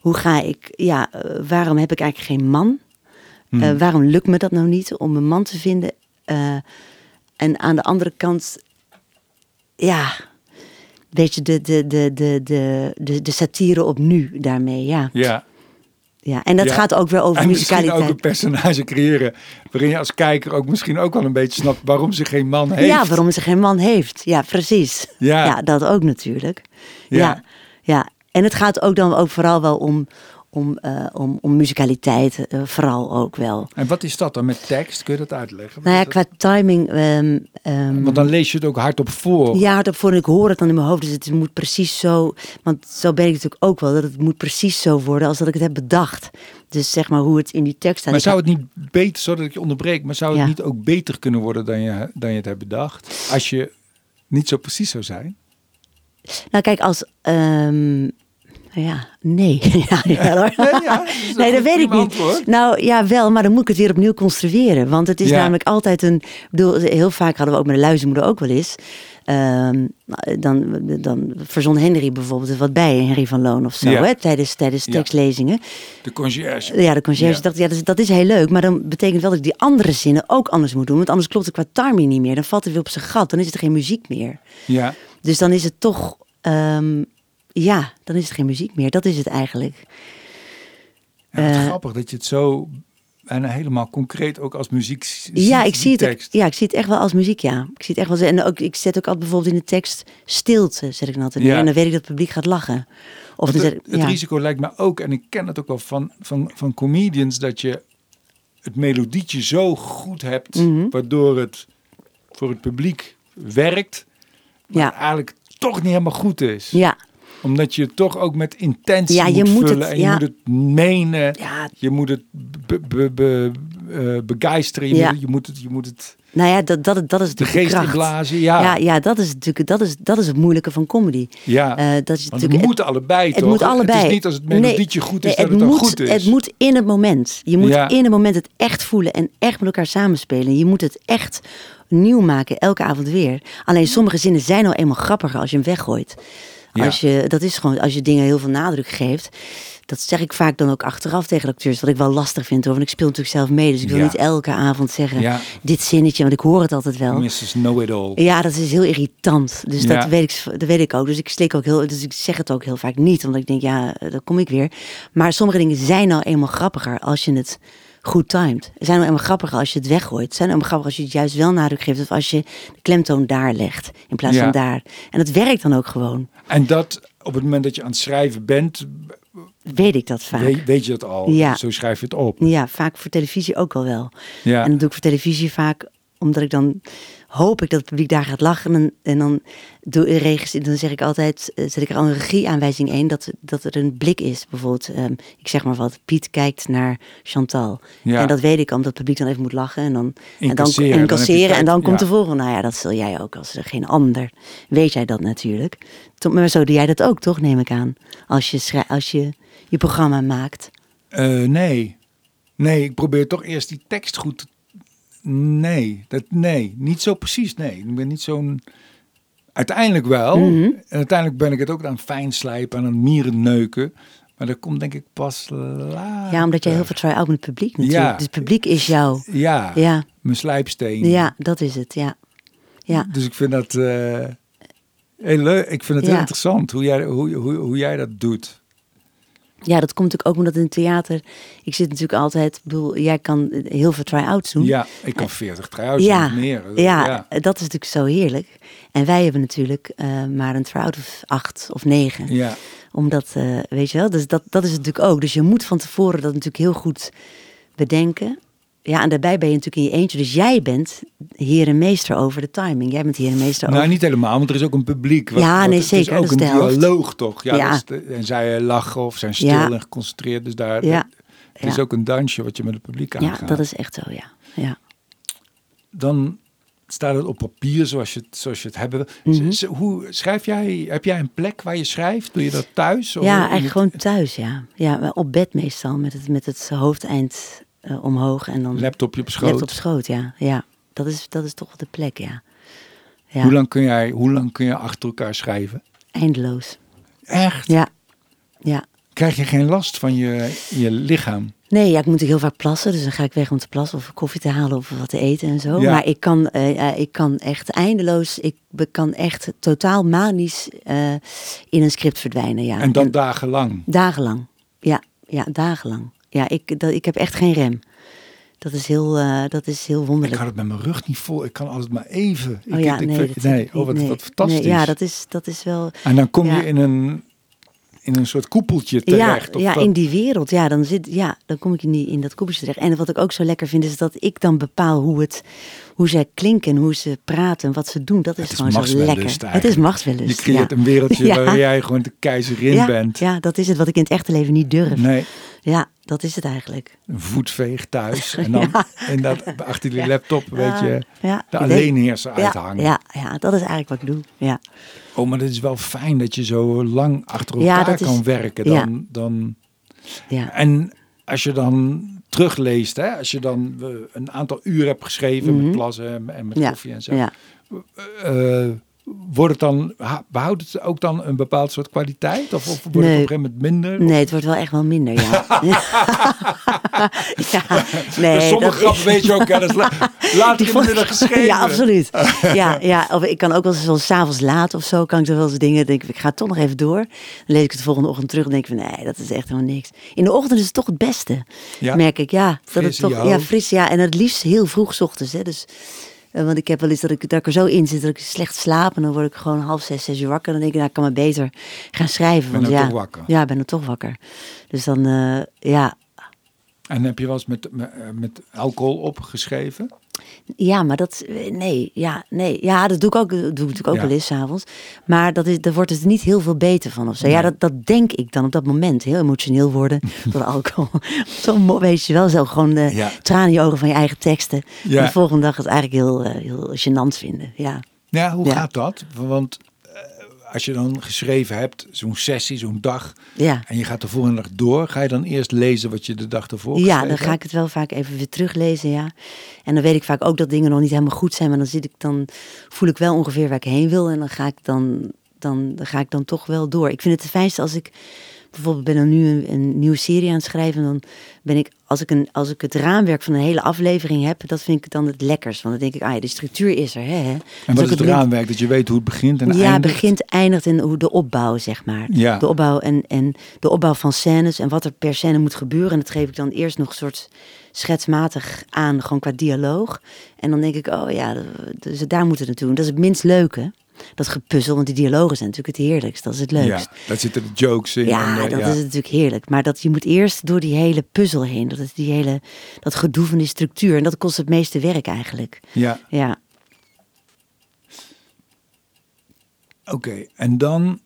hoe ga ik, ja, eh, waarom heb ik eigenlijk geen man? Eh, waarom lukt me dat nou niet om een man te vinden? Eh, en aan de andere kant, ja, weet je, de, de, de, de, de, de, de satire op nu daarmee, ja. Ja. ja. En dat Ja. gaat ook weer over En misschien ook musicaliteit. een personage creëren waarin je als kijker ook misschien ook wel een beetje snapt waarom ze geen man heeft. Ja, waarom ze geen man heeft. Ja, precies. Ja. Ja, dat ook natuurlijk. Ja. Ja. ja, En het gaat ook dan ook vooral wel om, om, eh, om, om musicaliteit, eh, vooral ook wel. En wat is dat dan met tekst? Kun je dat uitleggen? Nou ja, qua timing. ehm, ehm? Want dan lees je het ook hardop voor. Ja, hardop voor en ik hoor het dan in mijn hoofd. Dus het moet precies zo. Want zo ben ik natuurlijk ook wel. Dat het moet precies zo worden als dat ik het heb bedacht. Dus zeg maar hoe het in die tekst staat. Maar zou het niet beter, zodat ik je onderbreek, maar zou het Ja. niet ook beter kunnen worden dan je, dan je het hebt bedacht? Als je niet zo precies zou zijn? Nou, kijk, als. ehm, ja, nee. ja, ja, hoor. Nee, ja, dat nee, dat weet ik niet. antwoord. Nou ja, wel, maar dan moet ik het weer opnieuw construeren. Want het is namelijk altijd een. Ik bedoel, heel vaak hadden we ook met de luizenmoeder ook wel eens. ehm, dan, dan verzon Henry bijvoorbeeld wat bij, Henry van Loon of zo, Ja. hè, tijdens, tijdens Ja. tekstlezingen. De conciërge. Ja, de conciërge Ja. dacht, ja, dat is, dat is heel leuk. Maar dan betekent wel dat ik die andere zinnen ook anders moet doen. Want anders klopt het qua timing niet meer. Dan valt het weer op zijn gat. Dan is het geen muziek meer. Ja. Dus dan is het toch, ehm, ja, dan is het geen muziek meer. Dat is het eigenlijk. Ja, wat Eh. grappig dat je het zo bijna helemaal concreet ook als muziek ziet, ja, ik zie het, tekst. ja, ik zie het echt wel als muziek, ja. Ik zie het echt wel. En ook, ik zet ook altijd bijvoorbeeld in de tekst stilte, zet ik dan altijd neer. En dan weet ik dat het publiek gaat lachen. Of dan het, zet het ja. risico lijkt me ook, en ik ken het ook wel van, van, van comedians, dat je het melodietje zo goed hebt, Mhm. waardoor het voor het publiek werkt, maar Ja. eigenlijk toch niet helemaal goed is. Ja, Omdat je het toch ook met intentie Ja, je moet, moet vullen het- en je ja. moet het menen. ja, Je moet het be, be, be- eh, begeisteren, je, Ja. moet, je, moet het, je moet het nou ja, dat, dat, dat is de natuurlijk geest kracht. inblazen. Ja, Ja, ja, ja, dat is natuurlijk dat is, dat is het moeilijke van comedy. Eh, dat is want het natuurlijk, moet allebei het toch? moet allebei. Het is niet als het melodietje goed is, nee, dat het, moet, goed is. Het moet in het moment. Je moet Ja. in het moment het echt voelen en echt met elkaar samenspelen. Je moet het echt nieuw maken, elke avond weer. Alleen sommige zinnen zijn nou eenmaal grappiger als je hem weggooit. Ja. Als je, dat is gewoon, als je dingen heel veel nadruk geeft. Dat zeg ik vaak dan ook achteraf tegen acteurs. Wat ik wel lastig vind hoor. Want ik speel natuurlijk zelf mee. Dus ik wil Ja. niet elke avond zeggen Ja. dit zinnetje. Want ik hoor het altijd wel. Mrs. Know-it-all. Ja, dat is heel irritant. Dus dat, weet ik, dat weet ik ook. Dus ik slik ook heel. Dus ik zeg het ook heel vaak niet. Omdat ik denk, ja, daar kom ik weer. Maar sommige dingen zijn nou eenmaal grappiger als je het goed timed. Het zijn helemaal grappiger als je het weggooit. Het zijn helemaal grappig als je het juist wel nadruk geeft. Of als je de klemtoon daar legt in plaats Ja. van daar. En dat werkt dan ook gewoon. En dat op het moment dat je aan het schrijven bent, Weet ik dat vaak. weet, weet je het al. Ja. Zo schrijf je het op. Ja, vaak voor televisie ook wel wel. Ja. En dat doe ik voor televisie vaak omdat ik dan hoop ik dat het publiek daar gaat lachen. En, en dan, doe, regis- dan zeg ik altijd, eh, zet ik er al een regieaanwijzing in, dat, dat er een blik is. Bijvoorbeeld, ehm, ik zeg maar wat, Piet kijkt naar Chantal. Ja. En dat weet ik, omdat het publiek dan even moet lachen. En dan en dan, Incasseren, En dan komt de volgende. Nou ja, dat zul jij ook als er geen ander. Weet jij dat natuurlijk. Toch- Maar zo doe jij dat ook, toch, neem ik aan. Als je, schrij- als je je programma maakt. Eh, nee. Nee, ik probeer toch eerst die tekst goed te... Nee, dat, nee, niet zo precies, nee. Ik ben niet zo'n... Uiteindelijk wel. Mhm. En uiteindelijk ben ik het ook aan fijn slijpen, aan het mieren neuken. Maar dat komt denk ik pas later. Ja, omdat jij heel veel try-out met het publiek natuurlijk. Ja. Dus het publiek is jou. Ja, Ja, mijn slijpsteen. ja, dat is het, ja. Ja, Dus ik vind dat eh, heel leuk. Ik vind het heel interessant hoe jij, hoe, hoe, hoe jij dat doet. Ja, dat komt natuurlijk ook omdat in het theater... Ik zit natuurlijk altijd... Ik bedoel, jij kan heel veel try-outs doen. Ja, ik kan 40 trouwens, ja, meer. ja, dat is natuurlijk zo heerlijk. En wij hebben natuurlijk eh, maar een try-out of acht of negen. ja. Omdat, eh, weet je wel, dus dat, dat is het natuurlijk ook. Dus je moet van tevoren dat natuurlijk heel goed bedenken. Ja, en daarbij ben je natuurlijk in je eentje. Dus jij bent heer en meester over de timing. Jij bent heer en meester Nou, over... niet helemaal, want er is ook een publiek. Wat, Ja, wat- nee, het zeker, is ook dat is een dialoog, toch? Ja, Ja. de- en zij lachen of zijn stil Ja. en geconcentreerd. Dus daar, Ja, het is ja. ook een dansje wat je met het publiek Ja, aangaat. dat is echt zo, ja. ja. Dan staat het op papier zoals je het, zoals je het hebben. Mhm. Hoe schrijf jij? Heb jij een plek waar je schrijft? Doe je dat thuis? Of Ja, eigenlijk het- gewoon thuis, ja. Ja, op bed meestal, met het, met het hoofdeind eh, omhoog en dan Laptopje op schoot. laptop op schoot, ja. ja. Dat, is, dat is toch wel de plek, ja. ja. Hoe, lang kun jij, hoe lang kun je achter elkaar schrijven? Eindeloos. Echt? Ja. Ja. Krijg je geen last van je, je lichaam? Nee, ja, ik moet heel vaak plassen, dus dan ga ik weg om te plassen of koffie te halen of wat te eten en zo. Ja. Maar ik kan, eh, ik kan echt eindeloos, ik kan echt totaal manisch eh, in een script verdwijnen, ja. En dan dagenlang? Dagenlang. Ja, ja, dagenlang. Ja, ik, dat, ik heb echt geen rem. Dat is heel, eh, dat is heel Ik wonderlijk. had het met mijn rug niet vol. Ik kan altijd maar even. oh ik, ja, ik nee, nee. ik Oh, wat, niet. Nee. wat fantastisch. Ja, dat is, dat is wel... En dan kom Ja. je in een, in een soort koepeltje terecht. ja, of ja in die wereld. Ja, dan, zit, ja, dan kom ik in, die, in dat koepeltje terecht. En wat ik ook zo lekker vind, is dat ik dan bepaal hoe, het, hoe zij klinken, hoe ze praten, wat ze doen. Dat is, Het is gewoon zo lekker. Het is machtswellust. Je creëert ja. een wereldje Ja. waar jij gewoon de keizerin ja, bent. Ja, dat is het wat ik in het echte leven niet durf. Nee, Ja, dat is het eigenlijk. een voetveeg thuis. En dan in dat, achter die laptop, weet je, de alleenheerser ja, uithangen. Ja, ja, dat is eigenlijk wat ik doe. Ja. Oh, maar het is wel fijn dat je zo lang achter elkaar is- kan werken. Dan, dan, Ja. En als je dan terugleest, hè, als je dan eh, een aantal uur hebt geschreven met Mhm. plassen en- en met koffie en zo. ja. eh, wordt het dan, behoudt het ook dan een bepaald soort kwaliteit? Of, of wordt het op een gegeven moment minder? Nee, het wordt wel echt wel minder, ja. ja nee, Sommige dat- grappen weet je ook, hè, dat is la- later Die middag geschreven. Ja, absoluut. Ja, ja, of ik kan ook wel eens s'avonds laat of zo, kan ik er wel eens dingen, denk ik, ik ga toch nog even door. Dan lees ik het de volgende ochtend terug en denk ik van, nee, dat is echt helemaal niks. In de ochtend is het toch het beste, Ja? merk ik. Ja, dat Fris het toch, ja, fris, ja. En het liefst heel vroeg 's ochtends, hè. Dus, want ik heb wel eens dat ik, dat ik er zo in zit dat ik slecht slaap en dan word ik gewoon half zes, zes uur wakker. Dan denk ik, nou, ik kan maar beter gaan schrijven. Ben want ja, toch wakker. Ja, ik ben dan toch wakker. Dus dan, eh, ja, En heb je wel eens met, met, met alcohol opgeschreven? Ja, maar dat, eh, nee, ja, nee. Ja, dat doe ik ook, dat doe ik natuurlijk ook Ja. wel eens 's avonds. Maar dat is, daar wordt het niet heel veel beter van of zo. Ja, dat, dat denk ik dan op dat moment. Heel emotioneel worden door alcohol. Zo weet je wel, zo gewoon de Ja. tranen in je ogen van je eigen teksten. Ja. En de volgende dag het eigenlijk heel, eh, heel gênant vinden. Ja. Ja, hoe gaat dat? Want eh, als je dan geschreven hebt, zo'n sessie, zo'n dag, Ja. en je gaat de volgende dag door, ga je dan eerst lezen wat je de dag ervoor Ja, dan ga ik het wel vaak even weer teruglezen, ja. En dan weet ik vaak ook dat dingen nog niet helemaal goed zijn, maar dan zit ik dan voel ik wel ongeveer waar ik heen wil en dan ga ik dan dan, dan ga ik dan toch wel door. Ik vind het het fijnste als ik bijvoorbeeld ben ik nu een, een nieuwe serie aan het schrijven. Dan ben ik, als ik, een, als ik het raamwerk van een hele aflevering heb, dat vind ik dan het lekkers. Want dan denk ik, ah ja, de structuur is er. Hè, hè. En Dus wat ook is het raamwerk? Dat je weet hoe het begint en ja, eindigt? begint, eindigt en hoe de opbouw, zeg maar. Ja. De opbouw en, en de opbouw van scènes en wat er per scène moet gebeuren. En dat geef ik dan eerst nog een soort schetsmatig aan, gewoon qua dialoog. En dan denk ik, oh ja, dus daar moet het naartoe. Dat is het minst leuke, dat gepuzzel, want die dialogen zijn natuurlijk het heerlijkst. Dat is het leukst. Ja, daar zitten de jokes in. Ja, en, eh, dat ja. is natuurlijk heerlijk. Maar dat je moet eerst door die hele puzzel heen. Dat is die hele, dat gedoe van die structuur. En dat kost het meeste werk eigenlijk. Ja, Ja. oké. En dan,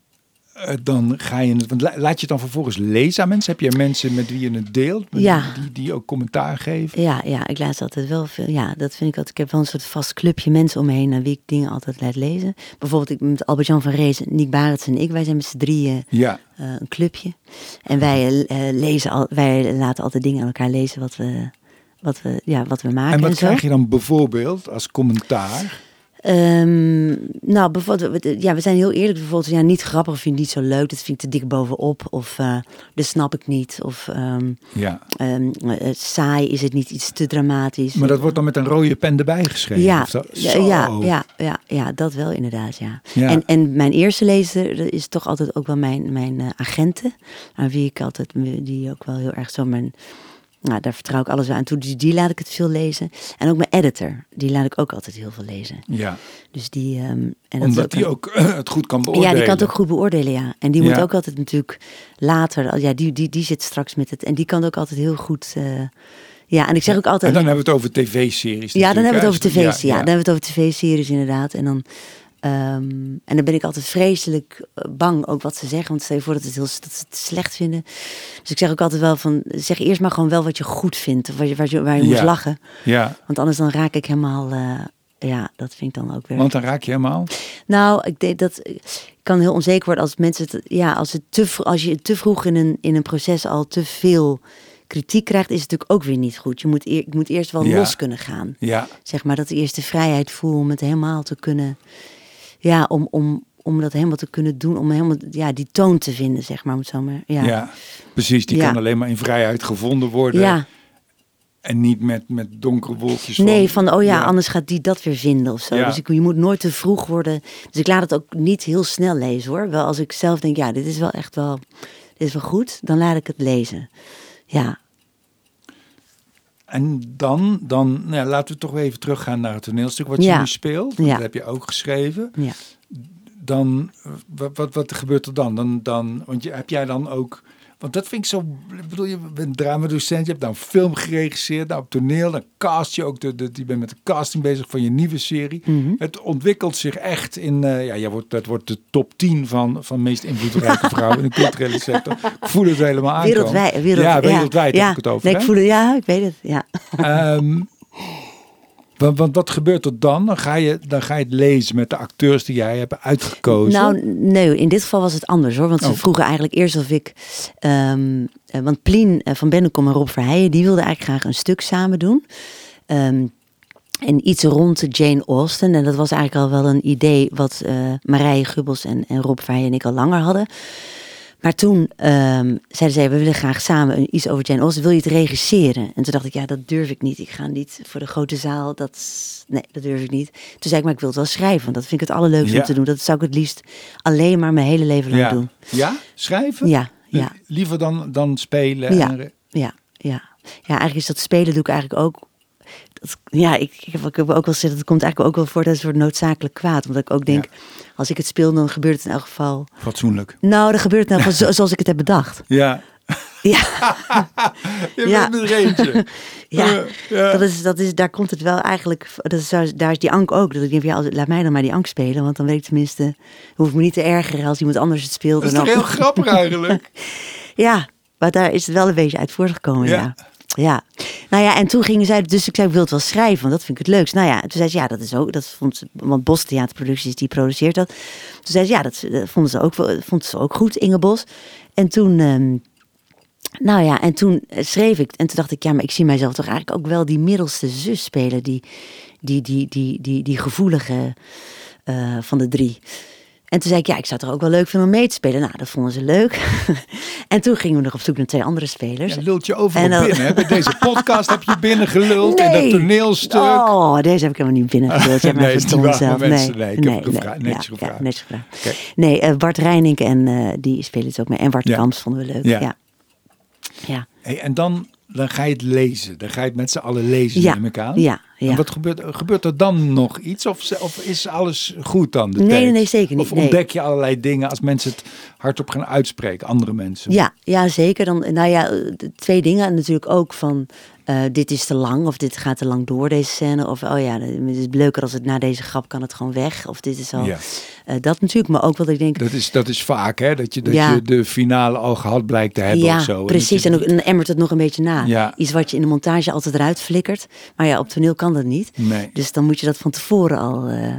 dan ga je het... Want la- laat je het dan vervolgens lezen aan mensen? Heb je mensen met wie je het deelt? Ja. Die, die ook commentaar geven? Ja, ja, ik laat altijd wel veel. Ja, dat vind ik altijd. Ik heb wel een soort vast clubje mensen om me heen aan wie ik dingen altijd laat lezen. Bijvoorbeeld ik met Albert-Jan van Rees, Nick Barends en ik, wij zijn met z'n drieën Ja, eh, een clubje. En wij eh, lezen al, wij laten altijd dingen aan elkaar lezen wat we, wat we, ja, wat we maken. en wat zo. krijg je dan bijvoorbeeld als commentaar? Ehm, nou, bijvoorbeeld, we- ja, we zijn heel eerlijk. Bijvoorbeeld, ja, niet grappig vind ik niet zo leuk. Dat vind ik te dik bovenop. Of eh dat snap ik niet. Of ehm, Ja, ehm, eh, saai is het niet iets te dramatisch. maar dat wordt dan met een rode pen erbij geschreven? Ja, zo? ja, ja, ja, ja, ja, dat wel inderdaad, ja. Ja. En, en mijn eerste lezer is toch altijd ook wel mijn, mijn eh, agenten. Aan wie ik altijd, die ook wel heel erg zo mijn... Nou, daar vertrouw ik alles aan toe. Dus die laat ik het veel lezen. En ook mijn editor, die laat ik ook altijd heel veel lezen. Ja, Dus die... ehm, en dat omdat die een- ook eh, het goed kan beoordelen. ja, die kan het ook goed beoordelen, ja. En die moet ook altijd natuurlijk later, ja, die, die, die zit straks met het. En die kan ook altijd heel goed. eh, ja, en ik zeg ook En altijd. dan hebben we het over tv-series ja, dan hebben we het over natuurlijk, tv's. hè? Ja, dan hebben we het over tv-series inderdaad. En dan. Ehm, en dan ben ik altijd vreselijk eh, bang ook wat ze zeggen. Want stel je voor dat, het heel, dat ze het slecht vinden. Dus ik zeg ook altijd wel van, zeg eerst maar gewoon wel wat je goed vindt. Of waar je, waar je, waar lachen. Ja, Want anders dan raak ik helemaal, eh, ja, dat vind ik dan ook weer. want dan raak je helemaal... Nou, ik denk dat ik kan heel onzeker worden als mensen het, ja, als het te als je te vroeg in een, in een proces al te veel kritiek krijgt, is het natuurlijk ook weer niet goed. Je moet, eer, je moet eerst wel Ja. los kunnen gaan. Ja, Zeg maar dat eerst de vrijheid voel om het helemaal te kunnen, ja, om, om, om dat helemaal te kunnen doen, om helemaal ja, die toon te vinden, zeg maar, om het zo maar. Ja. ja. precies. Die Ja. kan alleen maar in vrijheid gevonden worden. Ja, En niet met, met donkere wolkjes nee, van oh ja, ja. anders gaat die dat weer vinden of zo. Ja. Dus ik, je moet nooit te vroeg worden. Dus ik laat het ook niet heel snel lezen hoor. Wel als ik zelf denk, ja, dit is wel echt wel, dit is wel goed, dan laat ik het lezen. Ja, En dan, dan nou ja, laten we toch even teruggaan naar het toneelstuk wat je Ja. nu speelt. Dat heb je ook geschreven. ja. Dan, eh, wat, wat, wat gebeurt er dan? dan, dan want je, heb jij dan ook... Want dat vind ik zo... Ik bedoel, je bent dramadocent, je hebt dan film geregisseerd. Nou, op toneel, dan cast je ook... De, de, je bent met de casting bezig van je nieuwe serie. Mhm. Het ontwikkelt zich echt in... eh, ja, jij wordt, dat wordt de top 10 van, van meest invloedrijke vrouwen in de culturele sector. Ik voel het helemaal aankomen. Wereldwijd, wereld, ja, wereldwijd ja. heb ik het over. Nee, ik voel het, ja, ik weet het. Ja. Ehm, want, want wat gebeurt er dan? Dan ga, je, dan ga je het lezen met de acteurs die jij hebt uitgekozen. Nou, nee, in dit geval was het anders hoor. Want ze Oh. vroegen eigenlijk eerst of ik. ehm, eh, want Plien eh, van Bennekom en Rob Verheijen, die wilden eigenlijk graag een stuk samen doen. Ehm, en iets rond Jane Austen. En dat was eigenlijk al wel een idee wat eh Marije Gubbels en, en Rob Verheijen en ik al langer hadden. Maar toen ehm, zeiden zij, we willen graag samen iets over Jane Austen. Wil je het regisseren? En toen dacht ik, ja, dat durf ik niet. Ik ga niet voor de grote zaal. Dat, nee, dat durf ik niet. Toen zei ik, maar ik wil het wel schrijven. Want dat vind ik het allerleukste Ja. om te doen. Dat zou ik het liefst alleen maar mijn hele leven lang ja. doen. ja, schrijven? Ja, ja, Liever dan, dan spelen? Ja. en ja, ja. Ja, eigenlijk is dat spelen doe ik eigenlijk ook. Ja, ik, ik, heb, ik heb ook wel gezegd, dat komt eigenlijk ook wel voor dat soort noodzakelijk kwaad. Omdat ik ook denk, als ik het speel, dan gebeurt het in elk geval. Fatsoenlijk. Nou, dan gebeurt het in elk geval zo- zoals ik het heb bedacht. Ja. Ja, Je Ja. bent er eentje. ja. Eh, ja. Dat is, dat is, daar komt het wel eigenlijk. Dat is, daar is die Ank ook. Dat ik denk, ja, laat mij dan maar die Ank spelen. Want dan weet ik tenminste. hoef ik me niet te ergeren als iemand anders het speelt. Dat is toch heel grappig eigenlijk? Ja, maar daar is het wel een beetje uit voortgekomen. Ja. Ja. ja. Nou ja, en toen gingen zij. Dus ik zei, ik wil het wel schrijven, want dat vind ik het leukst. Nou ja, toen zei ze, ja, dat is ook. Dat vond ze, want Bos Theaterproducties, die produceert dat. Toen zei ze, ja, dat, vonden ze ook, vond ze ook goed, Inge Bos. En toen. ehm, nou ja, en toen eh, schreef ik. En toen dacht ik, ja, maar ik zie mijzelf toch eigenlijk ook wel die middelste zus spelen. Die, die, die, die, die, die gevoelige eh, van de drie. En toen zei ik, ja, ik zou het er ook wel leuk vinden om mee te spelen. Nou, dat vonden ze leuk. en toen gingen we nog op zoek naar twee andere spelers. Lult je overal En dan- binnen. Hè? Bij deze podcast heb je binnen geluld in dat toneelstuk. Oh, deze heb ik helemaal niet hebt mij Nee, maar zelf. mensen- nee, ik heb gevraagd, netjes ja, gevraagd. Ja, netjes gevraagd. Oké. Nee, eh, Bart Reining en eh, die spelen het ook mee. En Bart Ja. Kamps vonden we leuk. Ja. Ja. Ja. Hey, en dan, dan ga je het lezen. Dan ga je het met z'n allen lezen, Ja. neem ik aan. Ja, ja. En wat gebeurt, gebeurt er dan nog iets? Of, of is alles goed dan, de Nee, nee, zeker niet, Of nee. ontdek je allerlei dingen als mensen het hardop gaan uitspreken, andere mensen? Ja, ja, zeker. Dan, nou ja, eh, twee dingen natuurlijk ook van eh, dit is te lang of dit gaat te lang door deze scène. Of oh ja, het is leuker als het na deze grap kan het gewoon weg. Of dit is al. Ja. eh, dat natuurlijk, maar ook wat ik denk. Dat is, dat is vaak, hè? Dat je, dat Ja. je de finale al gehad blijkt te hebben ja, of zo. En precies. En je- dan emmert het nog een beetje na. Ja. Iets wat je in de montage altijd eruit flikkert. Maar ja, op toneel kan dat niet. Nee. Dus dan moet je dat van tevoren al. eh,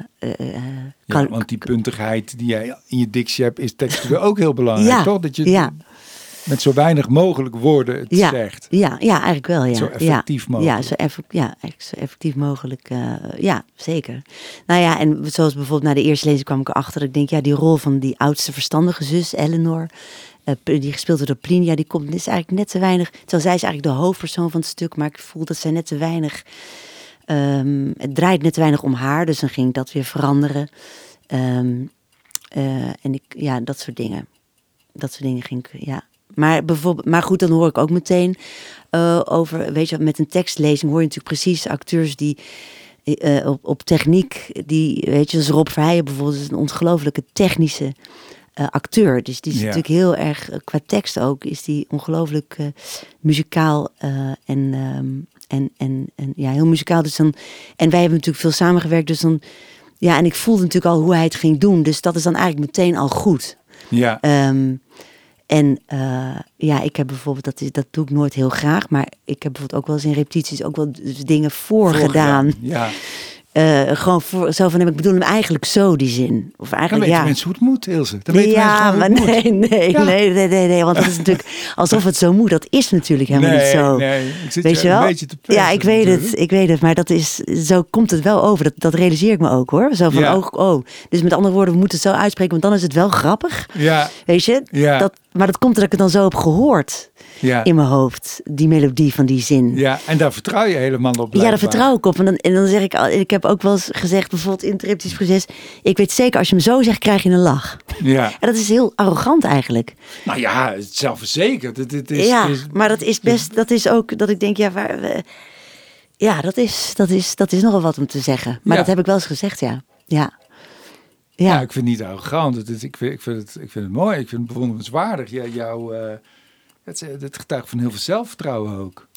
Ja, want die puntigheid die jij in je dictie hebt, is textueel ook heel belangrijk, Ja, toch? Dat je ja. Met zo weinig mogelijk woorden het ja, zegt. Ja, ja, eigenlijk wel. Ja. Zo effectief ja, mogelijk. Ja, zo, eff- ja, zo effectief mogelijk. eh, ja, zeker. Nou ja, en zoals bijvoorbeeld na de eerste lezing kwam ik erachter. Ik denk, ja, die rol van die oudste verstandige zus, Eleanor. eh, die gespeeld wordt door Plinia, die komt is eigenlijk net te weinig. Terwijl zij is eigenlijk de hoofdpersoon van het stuk, maar ik voel dat zij net te weinig. ehm, het draait net te weinig om haar, dus dan ging ik dat weer veranderen. Ehm, eh, en ik, ja, dat soort dingen. Dat soort dingen ging ik, ja. Maar, bijvoorbeeld, maar goed, dan hoor ik ook meteen eh, over, weet je, met een tekstlezing hoor je natuurlijk precies acteurs die eh, op, op techniek, die, weet je, dus Rob Verheijen bijvoorbeeld is een ongelooflijke technische eh, acteur. Dus die is Ja. natuurlijk heel erg, qua tekst ook, is die ongelooflijk muzikaal en, ehm, en, en, en ja, heel muzikaal. Dus dan, en wij hebben natuurlijk veel samengewerkt, dus dan, ja, en ik voelde natuurlijk al hoe hij het ging doen. Dus dat is dan eigenlijk meteen al goed. Ja, Ehm, en eh, ja, ik heb bijvoorbeeld, dat, is, dat doe ik nooit heel graag, maar ik heb bijvoorbeeld ook wel eens in repetities ook wel dingen voorgedaan. Ja, Eh, gewoon voor, zo van, ik bedoel hem eigenlijk zo, die zin. Of dan eigenlijk, weten ja. mensen hoe het moet, Ilse. Dan weten ja, maar het nee, nee, Ja. nee, nee, nee, nee, want dat is natuurlijk alsof het zo moet. Dat is natuurlijk helemaal nee, niet zo. Nee, ik zit Weet je een wel? beetje te Ja, ik weet natuurlijk. het, ik weet het, maar dat is, zo komt het wel over. Dat, dat realiseer ik me ook hoor. Zo van, Ja. oh, oh. Dus met andere woorden, we moeten het zo uitspreken, want dan is het wel grappig. Ja, Weet je? Ja. Dat, maar dat komt dat ik het dan zo heb gehoord ja, in mijn hoofd, die melodie van die zin. ja, en daar vertrouw je helemaal op. Ja, daar vertrouw ik op. En dan, en dan zeg ik, al- ik heb ook wel eens gezegd, bijvoorbeeld in het repetities proces, ik weet zeker, als je hem zo zegt, krijg je een lach. Ja, En dat is heel arrogant eigenlijk. nou ja, zelfverzekerd. Het, het is, ja, het is- maar dat is best, dat is ook, dat ik denk, ja, waar, we- ja dat, is, dat, is, dat is nogal wat om te zeggen. Maar Ja. dat heb ik wel eens gezegd, ja. Ja. ja. Ik vind het niet arrogant. Het is, ik, vind, ik, vind het, ik vind het mooi. Ik vind het bewonderenswaardig. Ja, jouw, eh, het, is- het getuigt van heel veel zelfvertrouwen ook.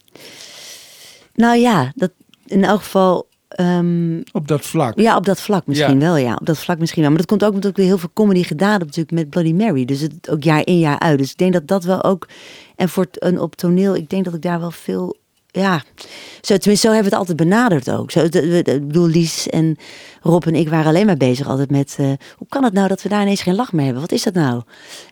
Nou ja, dat in elk geval, ehm, Op dat vlak. Ja, op dat vlak misschien Ja. wel, ja. Op dat vlak misschien wel. Maar dat komt ook omdat ik weer heel veel comedy gedaan heb natuurlijk met Bloody Mary. Dus het ook jaar in jaar uit. Dus ik denk dat dat wel ook... En voor een, op toneel, ik denk dat ik daar wel veel... Ja, zo, tenminste zo hebben we het altijd benaderd ook. Zo, de, de- de- ik bedoel, Lies en Rob en ik waren alleen maar bezig altijd met... eh, hoe kan het nou dat we daar ineens geen lach meer hebben? Wat is dat nou?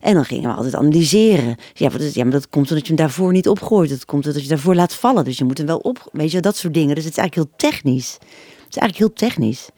En dan gingen we altijd analyseren. Ja, wat is, ja maar dat komt omdat je hem daarvoor niet opgooit. Dat komt omdat je daarvoor laat vallen. Dus je moet hem wel op... Weet je, dat soort dingen. Dus het is eigenlijk heel technisch. Het is eigenlijk heel technisch.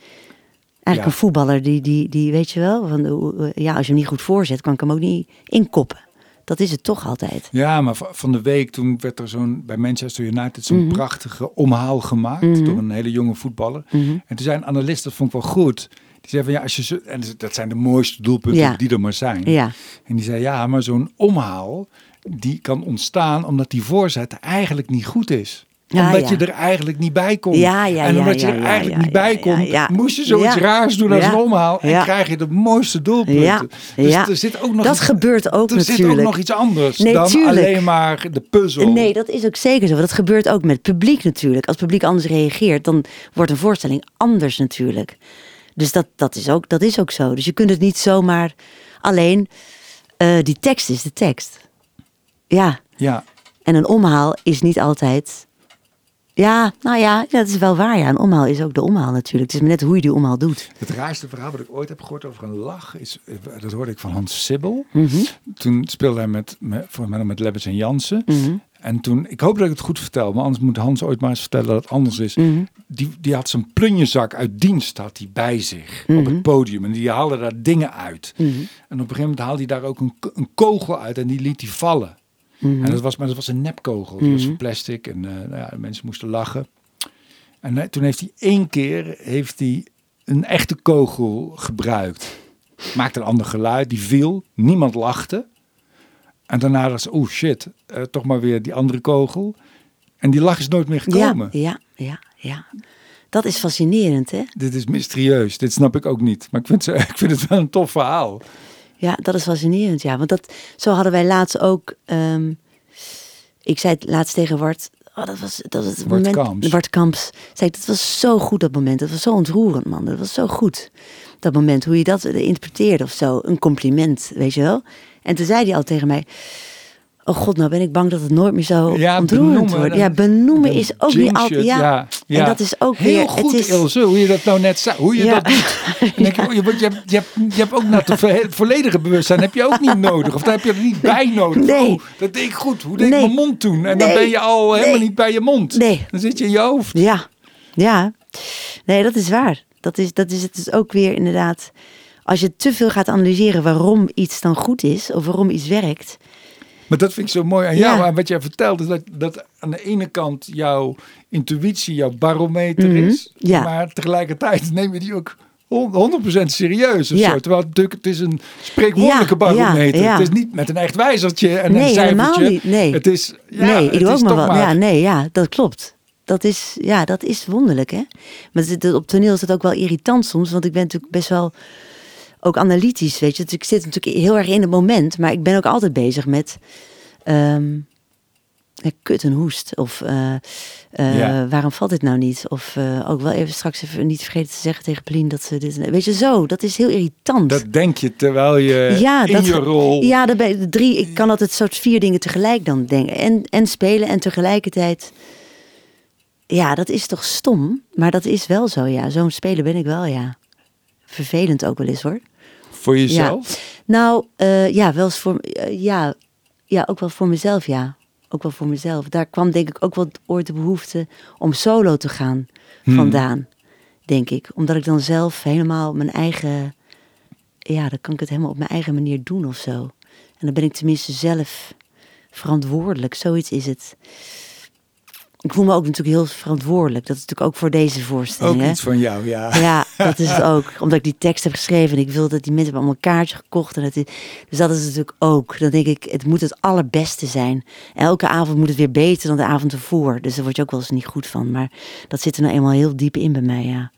Eigenlijk Ja. een voetballer die, die, die weet je wel, van, de- ja, als je hem niet goed voorzet, kan ik hem ook niet inkoppen. Dat is het toch altijd. Ja, maar va- van de week toen werd er zo'n bij Manchester United zo'n Mhm. prachtige omhaal gemaakt door een hele jonge voetballer. Mhm. En toen zei een analist, dat vond ik wel goed. Die zei van ja, als je zo, en dat zijn de mooiste doelpunten Ja. die er maar zijn. Ja, En die zei ja, maar zo'n omhaal die kan ontstaan omdat die voorzet eigenlijk niet goed is. Ja, omdat ja. je er eigenlijk niet bij komt. Ja, en omdat je er eigenlijk niet bij komt, moest je zoiets raars doen als een omhaal. En krijg je de mooiste doelpunten. Ja. Dus er zit ook nog dat iets, gebeurt ook er zit ook natuurlijk. nog iets anders Nee, dan tuurlijk. alleen maar de puzzel. Nee, dat is ook zeker zo. Dat gebeurt ook met het publiek natuurlijk. Als het publiek anders reageert, dan wordt een voorstelling anders natuurlijk. Dus dat, dat, is, ook, dat is ook zo. Dus je kunt het niet zomaar... Alleen, eh, die tekst is de tekst. Ja, Ja, En een omhaal is niet altijd. Ja, nou ja, dat is wel waar. Ja, een omhaal is ook de omhaal natuurlijk. Het is maar net hoe je die omhaal doet. het raarste verhaal wat ik ooit heb gehoord over een lach is, eh, dat hoorde ik van Hans Sibbel. Mhm, Toen speelde hij met, met voor mij nog met Lebbes en Jansen. mhm. En toen, ik hoop dat ik het goed vertel, maar anders moet Hans ooit maar eens vertellen dat het anders is. Mhm. Die, die had zijn plunjezak uit dienst had hij bij zich op het podium. En die haalde daar dingen uit. En op een gegeven moment haalde hij daar ook een, een kogel uit en die liet hij vallen. Mhm. En dat was, maar dat was een nepkogel. Die was Mhm. van plastic en eh, nou ja, mensen moesten lachen. En eh, toen heeft hij één keer heeft hij een echte kogel gebruikt. Maakte een ander geluid, die viel. Niemand lachte. En daarna was oh shit, eh, toch maar weer die andere kogel. En die lach is nooit meer gekomen. Ja, ja, ja, ja. Dat is fascinerend, hè? Dit is mysterieus. Dit snap ik ook niet. Maar ik vind, ze, ik vind het wel een tof verhaal. Ja, dat is fascinerend, ja. Want dat, zo hadden wij laatst ook... ehm, ik zei het laatst tegen Wart... Oh, dat was, dat was het moment... Kamps. Zei ik, dat was zo goed, dat moment. Dat was zo ontroerend, man. Dat was zo goed. Dat moment, hoe je dat interpreteerde of zo. Een compliment, weet je wel. En toen zei hij al tegen mij... Oh god, nou ben ik bang dat het nooit meer zo Ja, ontroerend wordt. Ja, benoemen is ook niet altijd... Ja, ja, ja. en dat is ook Heel weer... goed, het is, Ilse, hoe je dat nou net zei. Hoe je Ja. dat doet. Denk oh, je, je, hebt, je, hebt, je hebt ook nou het vo- volledige bewustzijn heb je ook niet nodig. Of daar heb je er niet bij nodig. Nee. Oh, dat deed ik goed. Hoe deed Nee. ik mijn mond toen? En dan ben je al helemaal niet bij je mond. Nee. Dan zit je in je hoofd. Ja, ja. Nee, dat is waar. Dat is, dat is het is ook weer inderdaad. Als je te veel gaat analyseren waarom iets dan goed is, of waarom iets werkt. Maar dat vind ik zo mooi aan Ja. jou. En wat jij vertelt is dat, dat aan de ene kant jouw intuïtie, jouw barometer Mhm. is. Ja. Maar tegelijkertijd neem je die ook hon- 100% serieus. Of Ja. zo. Terwijl het natuurlijk, het is een spreekwoordelijke Ja, barometer. ja, ja. Het is niet met een echt wijzertje en een Nee, helemaal cijfertje. niet, nee. Het is, ja, nee, ik doe ook maar wat. Ja, nee, ja, dat klopt. Dat is, ja, dat is wonderlijk, hè? Maar op toneel is het ook wel irritant soms, want ik ben natuurlijk best wel ook analytisch, weet je. Dus ik zit natuurlijk heel erg in het moment, maar ik ben ook altijd bezig met ehm, kut en hoest. Of eh, eh, Ja. waarom valt dit nou niet? Of eh, ook wel even straks even niet vergeten te zeggen tegen Pelien dat ze dit... Weet je, zo, dat is heel irritant. Dat denk je terwijl je ja, in dat, je rol... Ja, dan ben je- drie, ik kan altijd soort vier dingen tegelijk dan denken. En, en spelen en tegelijkertijd... Ja, dat is toch stom? Maar dat is wel zo, ja. Zo'n speler ben ik wel, ja. Vervelend ook wel eens, hoor. Voor jezelf? Nou, eh, ja, wel eens voor... eh, ja, ja, ook wel voor mezelf, ja. Ook wel voor mezelf. Daar kwam denk ik ook wel ooit de behoefte om solo te gaan Hmm. vandaan, denk ik. Omdat ik dan zelf helemaal mijn eigen... Ja, dan kan ik het helemaal op mijn eigen manier doen of zo. En dan ben ik tenminste zelf verantwoordelijk. Zoiets is het. Ik voel me ook natuurlijk heel verantwoordelijk. Dat is natuurlijk ook voor deze voorstelling. Ook hè? iets van jou, ja. Ja, dat is het ook. Omdat ik die tekst heb geschreven en ik wil dat die mensen allemaal een kaartje gekocht. En het is, dus dat is natuurlijk ook. Dan denk ik, het moet het allerbeste zijn. Elke avond moet het weer beter dan de avond ervoor. Dus daar word je ook wel eens niet goed van. Maar dat zit er nou eenmaal heel diep in bij mij, ja.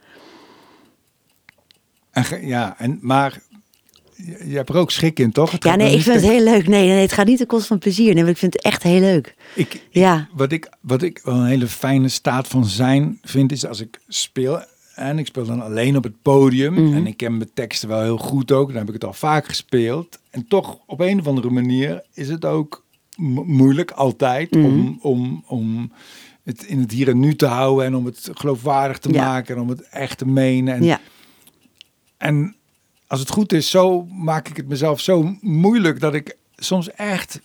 En, ja en, maar je, hebt er ook schik in, toch? Het Ja, nee, ik vind het heel leuk. Nee, nee, het gaat niet ten koste van plezier. Nee, maar ik vind het echt heel leuk. Ik, Ja. wat, ik, wat ik wel een hele fijne staat van zijn vind, is als ik speel. En ik speel dan alleen op het podium. Mhm. En ik ken mijn teksten wel heel goed ook. Dan heb ik het al vaak gespeeld. En toch op een of andere manier is het ook mo- moeilijk altijd Mhm. om, om, om het in het hier en nu te houden. En om het geloofwaardig te Ja. maken. En om het echt te menen. En, Ja, en als het goed is, zo maak ik het mezelf zo moeilijk dat ik soms echt,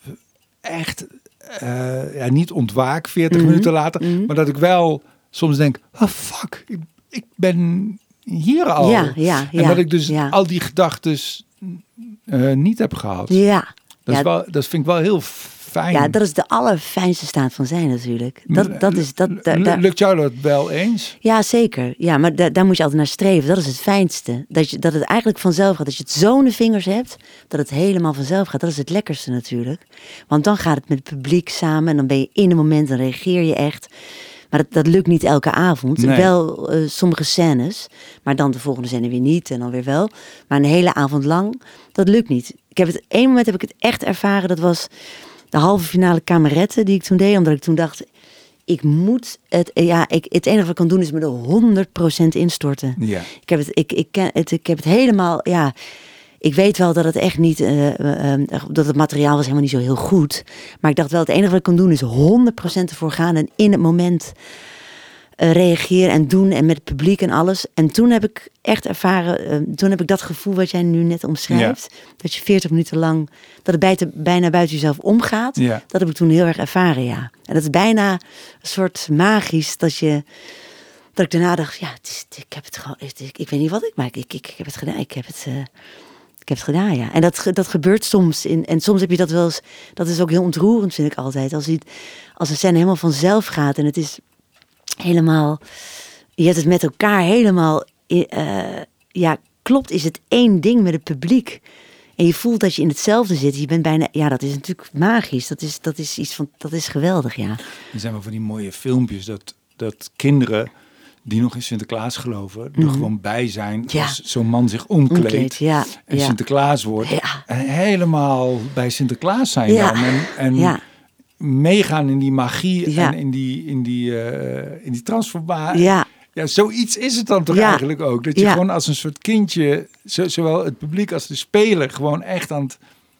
echt eh, ja, niet ontwaak 40 Mhm, minuten later, mhm. maar dat ik wel soms denk, oh fuck, ik, ik ben hier al. ja, ja. en dat ik dus al die gedachten niet heb gehad. Ja. Dat, is wel, dat vind ik wel heel fijn. ja, dat is de allerfijnste staat van zijn natuurlijk. Dat, dat is, dat, daar- daar- Lukt jou dat wel eens? Ja, zeker. Ja, maar da- daar moet je altijd naar streven. Dat is het fijnste. Dat, je, dat het eigenlijk vanzelf gaat. Dat je het zo in de vingers hebt, dat het helemaal vanzelf gaat. Dat is het lekkerste natuurlijk. Want dan gaat het met het publiek samen en dan ben je in een moment, dan reageer je echt. Maar dat, dat lukt niet elke avond. Nee. Wel eh, sommige scènes, maar dan de volgende scène weer niet en dan weer wel. Maar een hele avond lang, dat lukt niet. Ik heb het één moment heb ik het echt ervaren. Dat was de halve finale kameretten die ik toen deed, omdat ik toen dacht, ik moet het, ja, ik, het enige wat ik kan doen is me er 100% instorten. Ja. Ik heb het, ik, ik, ken het, ik heb het helemaal, ja. Ik weet wel dat het echt niet, eh, eh, eh, dat het materiaal was helemaal niet zo heel goed. Maar ik dacht wel, het enige wat ik kan doen is 100% ervoor gaan en in het moment eh, reageren en doen en met het publiek en alles. En toen heb ik echt ervaren, eh, toen heb ik dat gevoel wat jij nu net omschrijft, dat je 40 minuten lang, dat het bijna, bijna buiten jezelf omgaat, Ja. dat heb ik toen heel erg ervaren, ja. En dat is bijna een soort magisch dat je, dat ik daarna dacht, ja, het is, ik heb het gewoon, ik, weet niet wat ik, maar ik, ik, ik heb het gedaan, ik heb het... eh, ik heb het gedaan, ja. En dat, dat gebeurt soms. In, en soms heb je dat wel eens. Dat is ook heel ontroerend, vind ik altijd. Als, iets, als een scène helemaal vanzelf gaat en het is helemaal. Je hebt het met elkaar helemaal. eh, ja, klopt, is het één ding met het publiek. En je voelt dat je in hetzelfde zit. Je bent bijna. Ja, dat is natuurlijk magisch. Dat is, dat is iets van. Dat is geweldig, ja. Er zijn wel van die mooie filmpjes dat, dat kinderen die nog in Sinterklaas geloven, er gewoon bij zijn Mhm. Ja. als zo'n man zich omkleedt. Omkleed, ja. En ja. Sinterklaas wordt. En helemaal bij Sinterklaas zijn Ja. dan. En, en Ja. Meegaan in die magie Ja. en in die, in die, eh, in die transformatie. Ja, Ja, zoiets is het dan toch Ja. eigenlijk ook. Dat je Ja. gewoon als een soort kindje, zo- zowel het publiek als de speler, gewoon echt aan het,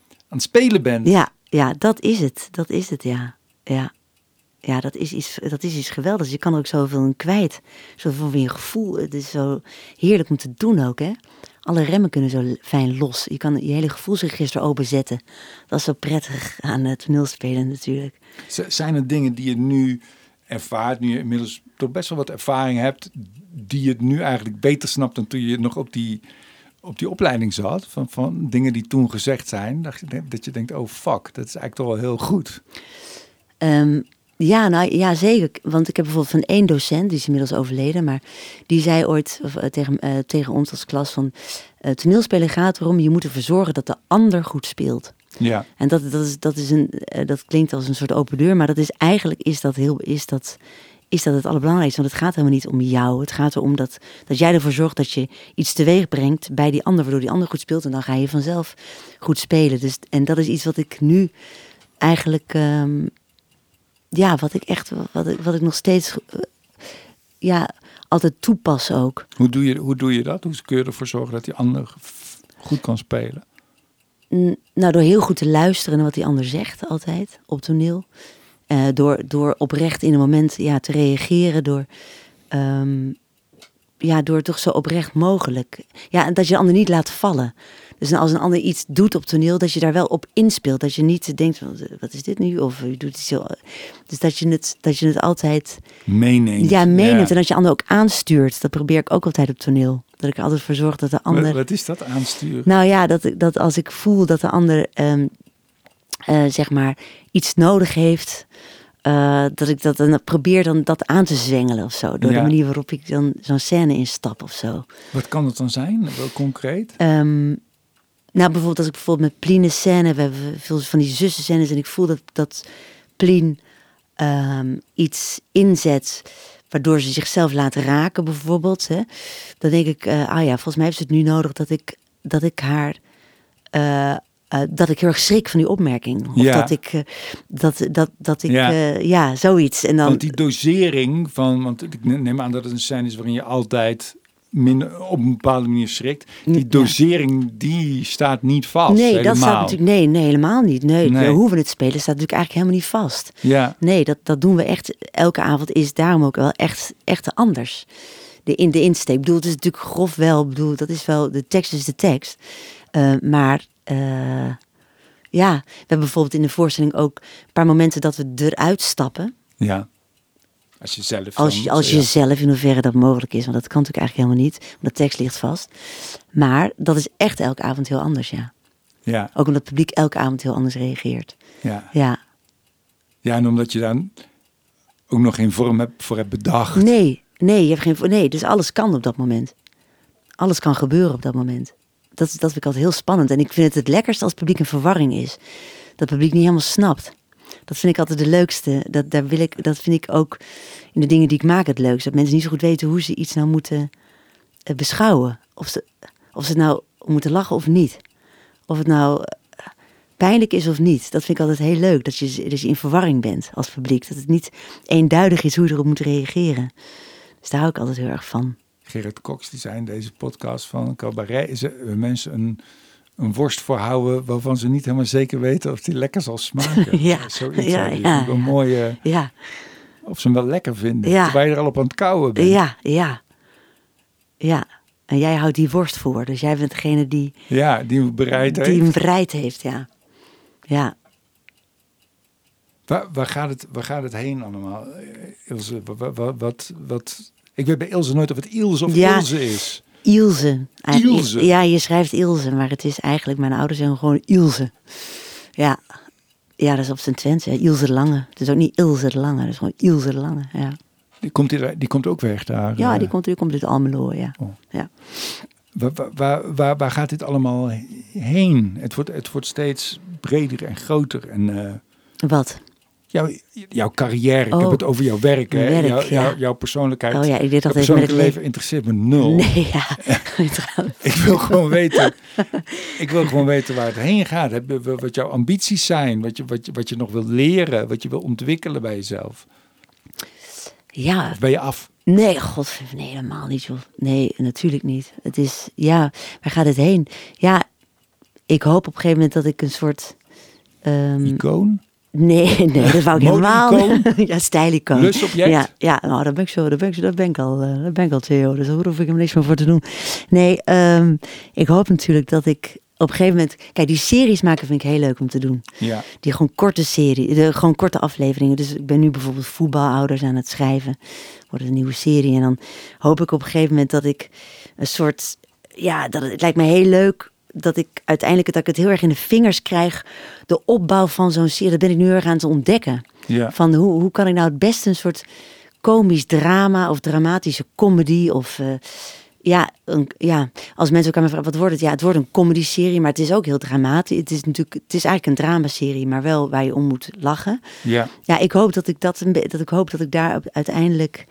aan het spelen bent. Ja, ja, dat is het. Dat is het, ja. Ja, ja dat, is iets, dat is iets geweldigs. Je kan er ook zoveel in kwijt. Zoveel van je gevoel. Het is zo heerlijk om te doen ook, hè. Alle remmen kunnen zo fijn los. Je kan je hele gevoelsregister openzetten. Dat is zo prettig aan het toneelspelen natuurlijk. Zijn er dingen die je nu ervaart, nu je inmiddels toch best wel wat ervaring hebt, die je nu eigenlijk beter snapt dan toen je nog op die, op die opleiding zat? Van, van dingen die toen gezegd zijn, dat je, dat je denkt, oh fuck, dat is eigenlijk toch wel heel goed. Ehm, ja, nou ja, zeker. Want ik heb bijvoorbeeld van één docent, die is inmiddels overleden, maar die zei ooit of, eh, tegen, eh, tegen ons als klas van eh toneelspelen gaat erom, je moet ervoor zorgen dat de ander goed speelt. Ja, En dat, dat, is, dat, is een, dat klinkt als een soort open deur, maar dat is eigenlijk is dat heel, is dat, is dat het allerbelangrijkste. Want het gaat helemaal niet om jou. Het gaat erom dat, dat jij ervoor zorgt dat je iets teweeg brengt bij die ander, waardoor die ander goed speelt. En dan ga je vanzelf goed spelen. Dus, en dat is iets wat ik nu eigenlijk, ehm, ja, wat ik echt, wat ik, wat ik nog steeds, eh, ja, altijd toepas ook. hoe doe, je, hoe doe je dat? Hoe kun je ervoor zorgen dat die ander goed kan spelen? Nou, door heel goed te luisteren naar wat die ander zegt, altijd op toneel. Eh, door, door oprecht in een moment ja, te reageren. Door, ehm, ja, door toch zo oprecht mogelijk. Ja, en dat je de ander niet laat vallen. Dus als een ander iets doet op toneel, dat je daar wel op inspeelt. Dat je niet denkt, wat is dit nu? Of je doet iets zo. Dus dat je het, dat je het altijd Meeneemt. ja, meeneemt. En dat je ander ook aanstuurt. Dat probeer ik ook altijd op toneel. Dat ik er altijd voor zorg dat de ander... Wat, is dat aansturen? Nou ja, dat, dat als ik voel dat de ander ehm, eh, zeg maar iets nodig heeft, eh, dat ik dat dan probeer dan dat aan te zwengelen of zo. Door Ja. de manier waarop ik dan zo'n scène instap of zo. Wat kan het dan zijn? Wel concreet? Ehm, nou, bijvoorbeeld als ik bijvoorbeeld met Plien een scène, we hebben veel van die zussenscènes en ik voel dat, dat Plien ehm, iets inzet waardoor ze zichzelf laat raken bijvoorbeeld. Hè, dan denk ik, eh, ah ja, volgens mij heeft ze het nu nodig dat ik, dat ik haar... eh, eh, dat ik heel erg schrik van die opmerking. Of Ja. dat ik, dat, dat, dat ik, Ja. ja, ja zoiets. En dan, Want die dosering van, want ik neem aan dat het een scène is waarin je altijd minder, op een bepaalde manier schrikt. Die dosering, die staat niet vast. nee, helemaal. dat staat natuurlijk, nee, nee, helemaal niet. Nee, Nee. hoe we het spelen staat natuurlijk eigenlijk helemaal niet vast. Ja, Nee, dat, dat doen we echt. Elke avond is daarom ook wel echt, echt anders. De, in de insteek. Ik bedoel, het is natuurlijk grof wel. Ik bedoel, dat is wel. De tekst is de tekst. Eh, maar. eh, ja, we hebben bijvoorbeeld in de voorstelling ook een paar momenten dat we eruit stappen. ja. Als je zelf. Als als je ja. zelf, in hoeverre dat mogelijk is. Want dat kan natuurlijk eigenlijk helemaal niet. Want de tekst ligt vast. Maar dat is echt elke avond heel anders, ja. Ja, Ook omdat het publiek elke avond heel anders reageert. ja. Ja. ja, en omdat je dan ook nog geen vorm hebt, voor hebt bedacht. Nee, nee, je hebt geen, nee, dus alles kan op dat moment. Alles kan gebeuren op dat moment. Dat, is- dat vind ik altijd heel spannend. En ik vind het het lekkerst als het publiek in verwarring is. Dat het publiek niet helemaal snapt. Dat vind ik altijd de leukste. Dat, daar wil ik, dat vind ik ook in de dingen die ik maak het leukst. Dat mensen niet zo goed weten hoe ze iets nou moeten eh, beschouwen. Of ze, of ze nou moeten lachen of niet. Of het nou eh, pijnlijk is of niet. Dat vind ik altijd heel leuk. Dat je, je in verwarring bent als publiek. Dat het niet eenduidig is hoe je erop moet reageren. Dus daar hou ik altijd heel erg van. Gerrit Cox, die zei in deze podcast van cabaret, is mensen een, een worst voorhouden waarvan ze niet helemaal zeker weten of die lekker zal smaken. Ja, Zoiets ja, ja, Een mooie... Ja, of ze hem wel lekker vinden. Ja. Terwijl je er al op aan het kouwen bent. Ja, ja. Ja. En jij houdt die worst voor. Dus jij bent degene die, Ja, die bereid die heeft. hem bereid heeft, ja. Ja. Waar, waar, gaat het, waar gaat het heen allemaal, Ilse? Wat, wat, wat, ik weet bij Ilse nooit of het Ilse of. Ilse is. Ilse. Eigenlijk- Ilse? Ja, je schrijft Ilse, maar het is eigenlijk, mijn ouders zeggen gewoon Ilse. Ja. Ja, dat is op zijn Twents, hè. Ilse de Lange. Het is ook niet Ilse de Lange, dat is gewoon Ilse de Lange, ja. Die komt, die komt ook weg daar. Ja, eh. die komt, die komt uit Almelo, ja. Oh. ja. Waar, waar, waar, waar gaat dit allemaal heen? Het wordt, het wordt steeds breder en groter. En eh, Wat? Jouw, jouw carrière, ik Oh. heb het over jouw werk, hè? Werk, jouw, ja. jouw, jouw persoonlijkheid. Oh ja, ik dat even met leven interesseert me nul. Nee, ja. Ik wil gewoon weten. ik wil gewoon weten waar het heen gaat. Wat jouw ambities zijn. Wat je, wat, je, wat je nog wil leren. Wat je wil ontwikkelen bij jezelf. ja, Of ben je af? Nee, god, nee, helemaal niet, joh. Nee, natuurlijk niet. Het is, ja, waar gaat het heen? Ja, ik hoop op een gegeven moment dat ik een soort... ehm, Icoon? Nee, nee, dat wou ik helemaal? Ja, stijlicoon. Lusobject? Ja, ja nou, dat ben ik zo, dat ben ik, zo, dat ben ik al, eh, dat ben ik al jaar, dus daar hoef ik hem niks meer voor te doen. Nee, ehm, ik hoop natuurlijk dat ik op een gegeven moment... Kijk, die series maken vind ik heel leuk om te doen. Ja. Die gewoon korte serie, de, gewoon korte afleveringen. Dus ik ben nu bijvoorbeeld voetbalouders aan het schrijven. Wordt een nieuwe serie. En dan hoop ik op een gegeven moment dat ik een soort. Ja, dat het, het lijkt me heel leuk dat ik uiteindelijk dat ik het heel erg in de vingers krijg. De opbouw van zo'n serie. Dat ben ik nu heel erg aan het ontdekken. Ja. Van hoe, hoe kan ik nou het beste een soort komisch drama of dramatische comedy of. eh, ja, een, ja, als mensen elkaar me vragen, wat wordt het? Ja, het wordt een comedy-serie, maar het is ook heel dramatisch. Het is natuurlijk, het is eigenlijk een dramaserie, maar wel waar je om moet lachen. Ja. Ja, ik hoop dat ik dat, een dat ik hoop dat ik daar uiteindelijk,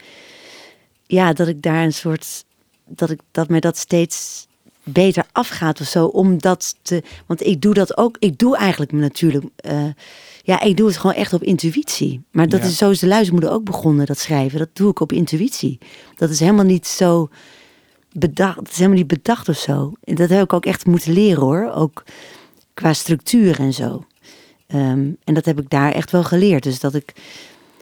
ja, dat ik daar een soort, dat ik dat mij dat steeds beter afgaat of zo, om dat te, want ik doe dat ook, ik doe eigenlijk me natuurlijk, eh, ja, ik doe het gewoon echt op intuïtie. Maar dat Ja. is zo is de luizenmoeder ook begonnen, dat schrijven, dat doe ik op intuïtie. Dat is helemaal niet zo bedacht, het is helemaal niet bedacht of zo. En dat heb ik ook echt moeten leren hoor, ook qua structuur en zo. Ehm, en dat heb ik daar echt wel geleerd. Dus dat ik,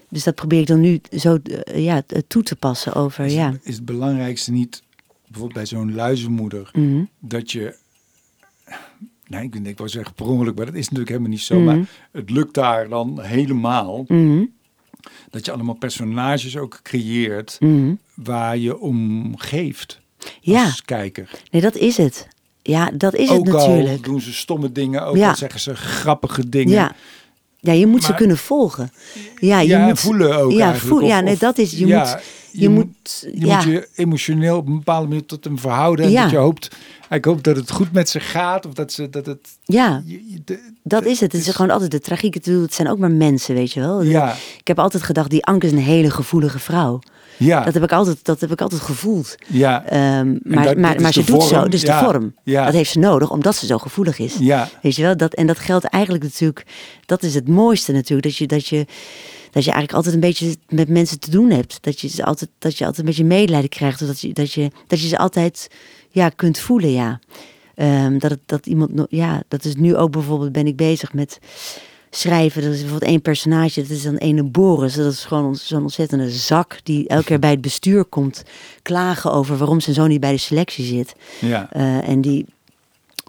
dus dat probeer ik dan nu zo eh, ja, toe te passen over, Is, ja. is het belangrijkste niet, bijvoorbeeld bij zo'n luizenmoeder, Mhm. dat je. Nee, ik, ik wou zeggen per ongeluk, maar dat is natuurlijk helemaal niet zo. Mhm. Maar het lukt daar dan helemaal. Mhm. Dat je allemaal personages ook creëert waar je om geeft Ja, als kijker. nee, dat is het. Ja, dat is ook het al natuurlijk. doen ze stomme dingen, ook Ja. al zeggen ze grappige dingen. Ja. ja, je moet ze kunnen volgen. Ja, je Ja, moet voelen ook Ja, eigenlijk. voel, Of- ja nee, dat is, je ja, moet, je, moet, Je ja, moet je emotioneel op een bepaalde manier tot hem verhouden. En dat je hoopt, ik hoop dat het goed met ze gaat. Of dat ze dat het. ja, je- je- de- dat is het. Het is gewoon altijd de tragiek. Het zijn ook maar mensen, weet je wel. Ja, Ik heb altijd gedacht, die Anke is een hele gevoelige vrouw. ja, Dat heb ik altijd, dat heb ik altijd gevoeld. ja, Ehm, maar dat- maar, dat ze doet zo, dus Ja, de vorm. ja. Dat heeft ze nodig, omdat ze zo gevoelig is. ja, Weet je wel, dat, en dat geldt eigenlijk natuurlijk, dat is het mooiste natuurlijk, dat je, dat je, dat je eigenlijk altijd een beetje met mensen te doen hebt. Dat je ze altijd, dat je altijd een beetje medelijden krijgt, of dat je, dat je, dat je ze altijd ja, kunt voelen, ja. Ehm, dat, het, dat iemand, ja, dat is nu ook bijvoorbeeld, ben ik bezig met schrijven. Dat is bijvoorbeeld één personage, dat is dan ene Boris. Dat is gewoon zo'n ontzettende zak die elke keer bij het bestuur komt klagen over waarom zijn zoon niet bij de selectie zit. ja. Eh, en die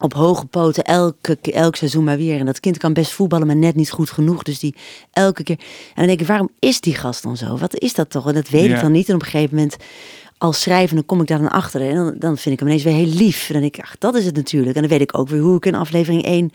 op hoge poten elke, ke- elk seizoen maar weer. En dat kind kan best voetballen, maar net niet goed genoeg. Dus die elke keer. En dan denk ik, waarom is die gast dan zo? Wat is dat toch? En dat weet Ja. ik dan niet. En op een gegeven moment, als schrijven, dan kom ik daar dan achter. En dan, dan vind ik hem ineens weer heel lief. En dan denk ik, ach, dat is het natuurlijk. En dan weet ik ook weer hoe ik in aflevering 1...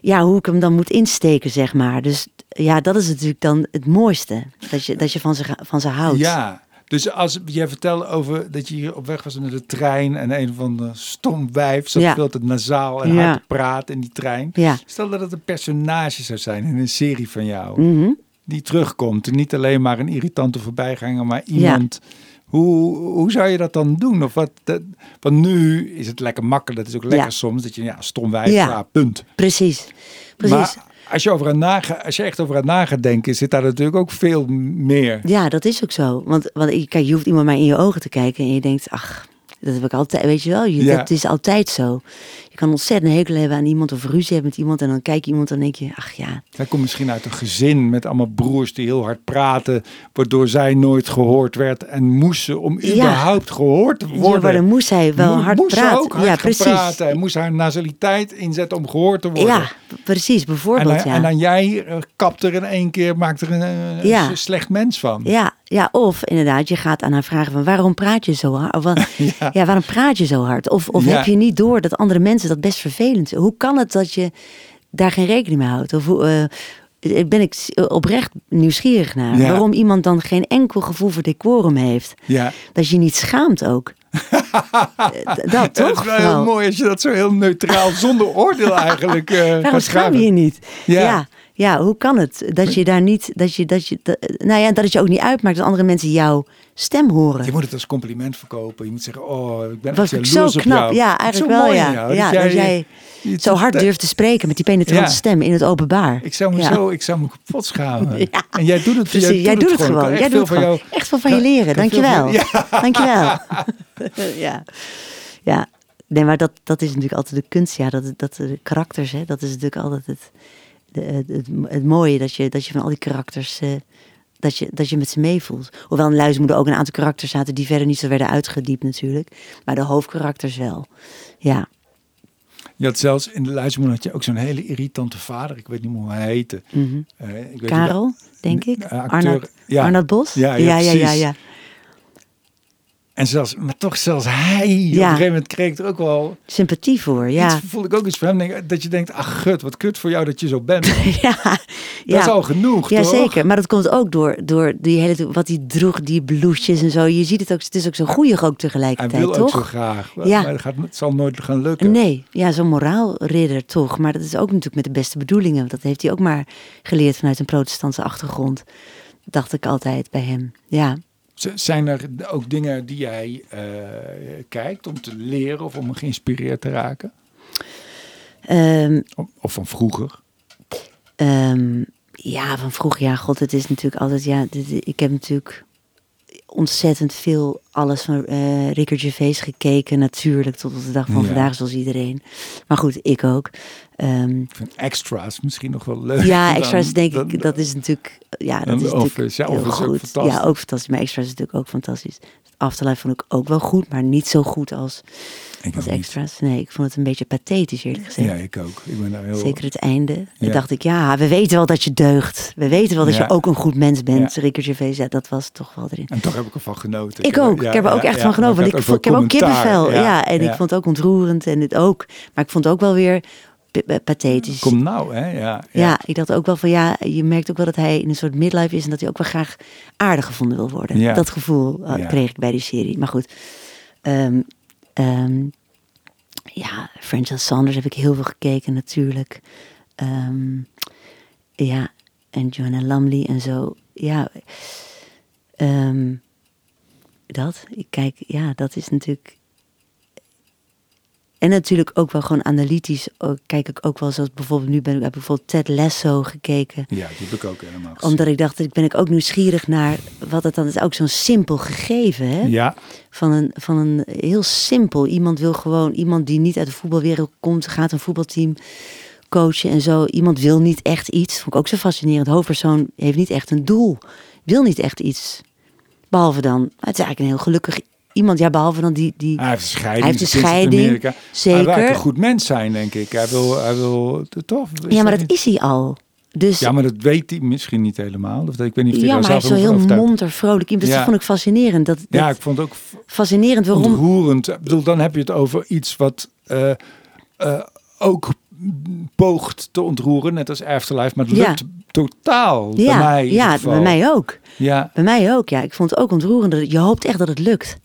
Ja, hoe ik hem dan moet insteken, zeg maar. Dus ja, dat is natuurlijk dan het mooiste. Dat je, dat je van, ze, van ze houdt. Ja, dus als jij vertelde over dat je hier op weg was met de trein en een van de stom wijf zat Ja. veel te nasaal en Ja. hard te praten in die trein. Ja. Stel dat het een personage zou zijn in een serie van jou, Mhm. die terugkomt. En niet alleen maar een irritante voorbijganger, maar iemand. Hoe, hoe zou je dat dan doen? Of wat, dat, want nu is het lekker makkelijk. Dat is ook lekker soms. Dat je, ja, stom wijf, Ja. ja. punt. Precies. Precies. Maar als je, over naga, als je echt over aan na gaat denken, zit daar natuurlijk ook veel meer. Ja, dat is ook zo. Want, want je- kijk, je hoeft iemand maar in je ogen te kijken en je denkt, ach, dat heb ik altijd, weet je wel, je, Ja. dat is altijd zo. Je kan ontzettend een hekel hebben aan iemand of ruzie hebben met iemand. En dan kijk je iemand en dan denk je, ach ja. Hij komt misschien uit een gezin met allemaal broers die heel hard praten. Waardoor zij nooit gehoord werd. En moest ze om Ja. überhaupt gehoord te Ja, worden. maar dan moest hij wel Mo- hard moest praten. ook hard ja, precies. praten. Hij moest haar nasaliteit inzetten om gehoord te worden. Ja, precies, En bijvoorbeeld. dan, ja. en dan jij eh, kapt er in één keer, maakt er een, eh, Ja. slecht mens van. Ja, ja, of inderdaad, je gaat aan haar vragen van waarom praat je zo hard? Of, Ja. ja. waarom praat je zo hard? Of, of heb je niet door dat andere mensen dat best vervelend? Hoe kan het dat je daar geen rekening mee houdt? Of hoe, eh, ben ik s- oprecht nieuwsgierig naar. Ja. Waarom iemand dan geen enkel gevoel voor decorum heeft. Ja. Dat je niet schaamt ook. Eh, dat toch? is wel heel mooi als je dat zo heel neutraal, zonder oordeel eigenlijk eh Waarom schaam je je niet? Ja. Ja. ja. hoe kan het dat je daar niet, dat je, dat je, dat, nou ja, dat het je ook niet uitmaakt dat andere mensen jouw stem horen? Je moet het als compliment verkopen. Je moet zeggen, oh, ik ben Was ik zo knap? Ja, eigenlijk zo wel, ja. in jou, Ja, dat jij je- Zo hard dat- durft te spreken met die penetrante Ja. stem in het openbaar. Ik zou me Ja. zo, ik zou me kapot schamen. Ja. En jij doet het, Precies, jij doet het gewoon. Jij doet het gewoon. jou. Echt veel van je leren. Dankjewel. Dankjewel. ja. ja. Nee, maar dat, dat is natuurlijk altijd de kunst. Ja, dat, dat de karakters, hè, dat is natuurlijk altijd het, de, het, het, het mooie. Dat je, dat je van al die karakters, eh, dat, je, dat je met ze meevoelt. Hoewel in Luizenmoeder ook een aantal karakters zaten die verder niet zo werden uitgediept natuurlijk. Maar de hoofdkarakters wel. Ja. Je had zelfs in de luistermoeder had je ook zo'n hele irritante vader. Ik weet niet meer hoe hij heette. Mhm. Eh, ik weet Karel, denk ik. Eh, acteur, Arnoud, ja. Arnoud Bos? Ja, ja, ja, ja. En zelfs, maar toch zelfs hij. Op een Ja. gegeven moment kreeg ik er ook wel. Sympathie voor, ja. Iets, voelde ik ook iets voor hem. Dat je denkt, ach gut, wat kut voor jou dat je zo bent. ja, Dat ja. is al genoeg, Ja, toch? zeker. Maar dat komt ook door, door die hele, wat hij droeg, die blouses en zo. Je ziet het ook, het is ook zo goeie ook Hij tegelijkertijd, wil ook toch? zo graag. Ja. Maar het, gaat, het zal nooit gaan lukken. Nee, ja, zo'n moraalridder toch. Maar dat is ook natuurlijk met de beste bedoelingen. Dat heeft hij ook maar geleerd vanuit een protestantse achtergrond. Dacht ik altijd bij hem. Ja. Zijn er ook dingen die jij eh, kijkt om te leren of om geïnspireerd te raken? Ehm, Of, van vroeger? Ehm, ja, van vroeger, ja, god, het is natuurlijk altijd, ja, dit- ik heb natuurlijk ontzettend veel alles van eh Rickert Gervais gekeken, natuurlijk, tot op de dag van Ja. vandaag, zoals iedereen. Maar goed, ik ook. Ik vind extra's misschien nog wel leuk. ja, dan- extra's denk dan- ik, dat is natuurlijk, ja, dat dan is Office. Ja, heel Office ook goed. fantastisch. Ja, ook fantastisch, maar extra's is natuurlijk ook fantastisch. Afterlife vond ik ook wel goed, maar niet zo goed als, Ik als ook niet. extra's. Nee, ik vond het een beetje pathetisch, eerlijk gezegd. Ja, ik ook. Ik ben daar heel... Zeker het einde. Ja. Dan dacht ik, ja, we weten wel dat je deugt. We weten wel dat Ja. je ook een goed mens bent. Ja. Rickert Gervais, ja, dat was toch wel erin. En toch heb ik ervan genoten. Ik ook. ik heb er ook echt van genoten. Want ik, vond- ik heb ook kippenvel. Ja, en ik vond het ook ontroerend en dit ook. Maar ik vond het ook wel weer pathetisch. Kom nou, hè? Ja, ja. ik dacht ook wel van ja, je merkt ook wel dat hij in een soort midlife is en dat hij ook wel graag aardig gevonden wil worden. Ja. Dat gevoel eh, kreeg ik bij die serie. Maar goed, ehm, ja, Frances Sanders heb ik heel veel gekeken natuurlijk. Ehm, ja, en Joanna Lumley en zo. Ja, dat. Ik kijk, ja, dat is natuurlijk. En natuurlijk ook wel gewoon analytisch. Ook, kijk ik ook wel zoals bijvoorbeeld nu ben ik heb bijvoorbeeld Ted Lasso gekeken. Ja, die heb ik ook helemaal gezien. Omdat ik dacht, ik ben ik ook nieuwsgierig naar wat het dan is. Ook zo'n simpel gegeven, hè? Ja, Van een, van een heel simpel. Iemand wil gewoon, iemand die niet uit de voetbalwereld komt, gaat een voetbalteam coachen en zo. Iemand wil niet echt iets. Vond ik ook zo fascinerend. Hoofdpersoon heeft niet echt een doel. Wil niet echt iets. Behalve dan, het is eigenlijk een heel gelukkig iemand. Ja, behalve dan die, die hij heeft een scheiding. Hij heeft een scheiding, Amerika. zeker. Hij wil een goed mens zijn, denk ik. Hij wil, hij wil tof. ja, maar dat niet- is hij al. Dus Ja, maar dat weet hij misschien niet helemaal. Of dat, ik weet niet of hij ja, maar hij is zo over heel monter, vrolijk. Dus Ja. dat vond ik fascinerend. Dat, dat Ja, ik vond het ook fascinerend waarom. ontroerend. Ik bedoel, dan heb je het over iets wat eh, eh, ook poogt te ontroeren, net als Afterlife, maar het Ja. lukt totaal bij Ja, mij. in ieder ja bij mij ook. Ja, Bij mij ook, ja. Ik vond het ook ontroerend. Je hoopt echt dat het lukt.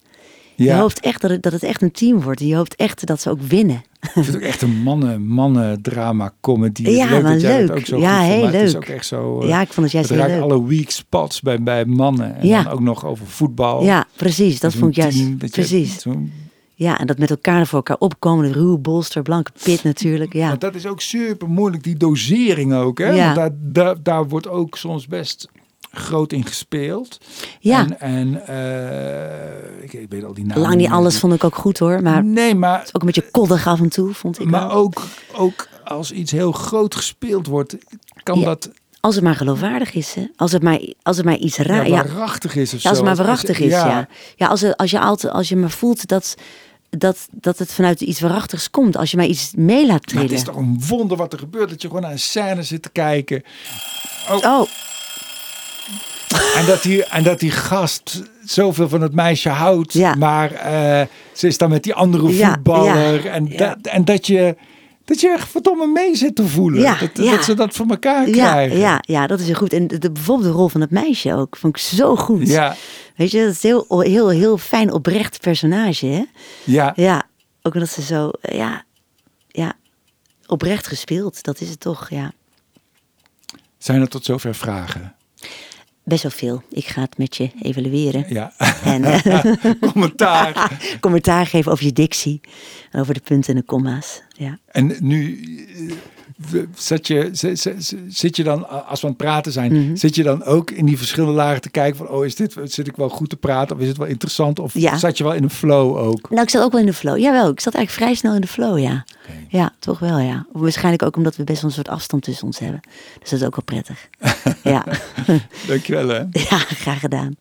Je hoopt echt dat het, dat het echt een team wordt. Je hoopt echt dat ze ook winnen. Ik vind het ook echt een mannen, mannen drama comedy. Ja, leuk maar dat jij leuk. ook zo Ja, heel maar Het is leuk. ook echt zo. eh, ja, ik vond het juist het heel leuk. alle weak spots bij, bij mannen. En Ja. dan ook nog over voetbal. Ja, precies. Dat vond ik juist. team, precies. Ja, en dat met elkaar voor elkaar opkomen. De ruwe bolster, blanke pit natuurlijk. Ja, Want dat is ook super moeilijk, die dosering ook. Hè? Ja. Want daar, daar, daar wordt ook soms best groot in gespeeld. Ja. En, en eh, ik, ik weet al die namen. Lang niet alles vond ik ook goed hoor. Maar Nee, maar, ook een beetje koddig af en toe, vond ik maar wel. ook, ook als iets heel groot gespeeld wordt, kan Ja, dat Als het maar geloofwaardig is, hè? Als het maar, als het maar iets raar ja, waarachtig is of Ja, als het maar waarachtig is, ja. Ja, als, er- als, je altijd, als je maar voelt dat, dat, dat het vanuit iets waarachtigs komt. Als je maar iets mee laat Maar het trillen. is toch een wonder wat er gebeurt. Dat je gewoon naar een scène zit te kijken. Oh, En dat die, en dat die gast zoveel van het meisje houdt. Ja. Maar eh, ze is dan met die andere Ja, voetballer. ja, en, ja. Dat, en dat je... Dat je echt verdomme mee zit te voelen. Ja, dat, ja. dat ze dat voor elkaar ja, krijgen. ja, ja, dat is heel goed. En de, bijvoorbeeld de rol van het meisje ook. Vond ik zo goed. Ja, Weet je, dat is heel, heel, heel fijn oprecht personage, hè? ja. Ja, ook omdat ze zo, ja, ja, oprecht gespeeld. Dat is het toch, ja. Zijn er tot zover vragen? Best wel veel. Ik ga het met je evalueren. Ja. En eh, Commentaar. commentaar geven over je dictie. en Over de punten en de komma's. Ja. En nu zit je, zit, je dan, als we aan het praten zijn, Mhm. zit je dan ook in die verschillende lagen te kijken van, oh, is dit, zit ik wel goed te praten of is het wel interessant? Of Ja. zat je wel in een flow ook? Nou, ik zat ook wel in de flow. Jawel, ik zat eigenlijk vrij snel in de flow, ja. Ja, toch wel, ja. Waarschijnlijk ook omdat we best wel een soort afstand tussen ons hebben. Dus dat is ook wel prettig. ja. Dankjewel hè. ja, graag gedaan.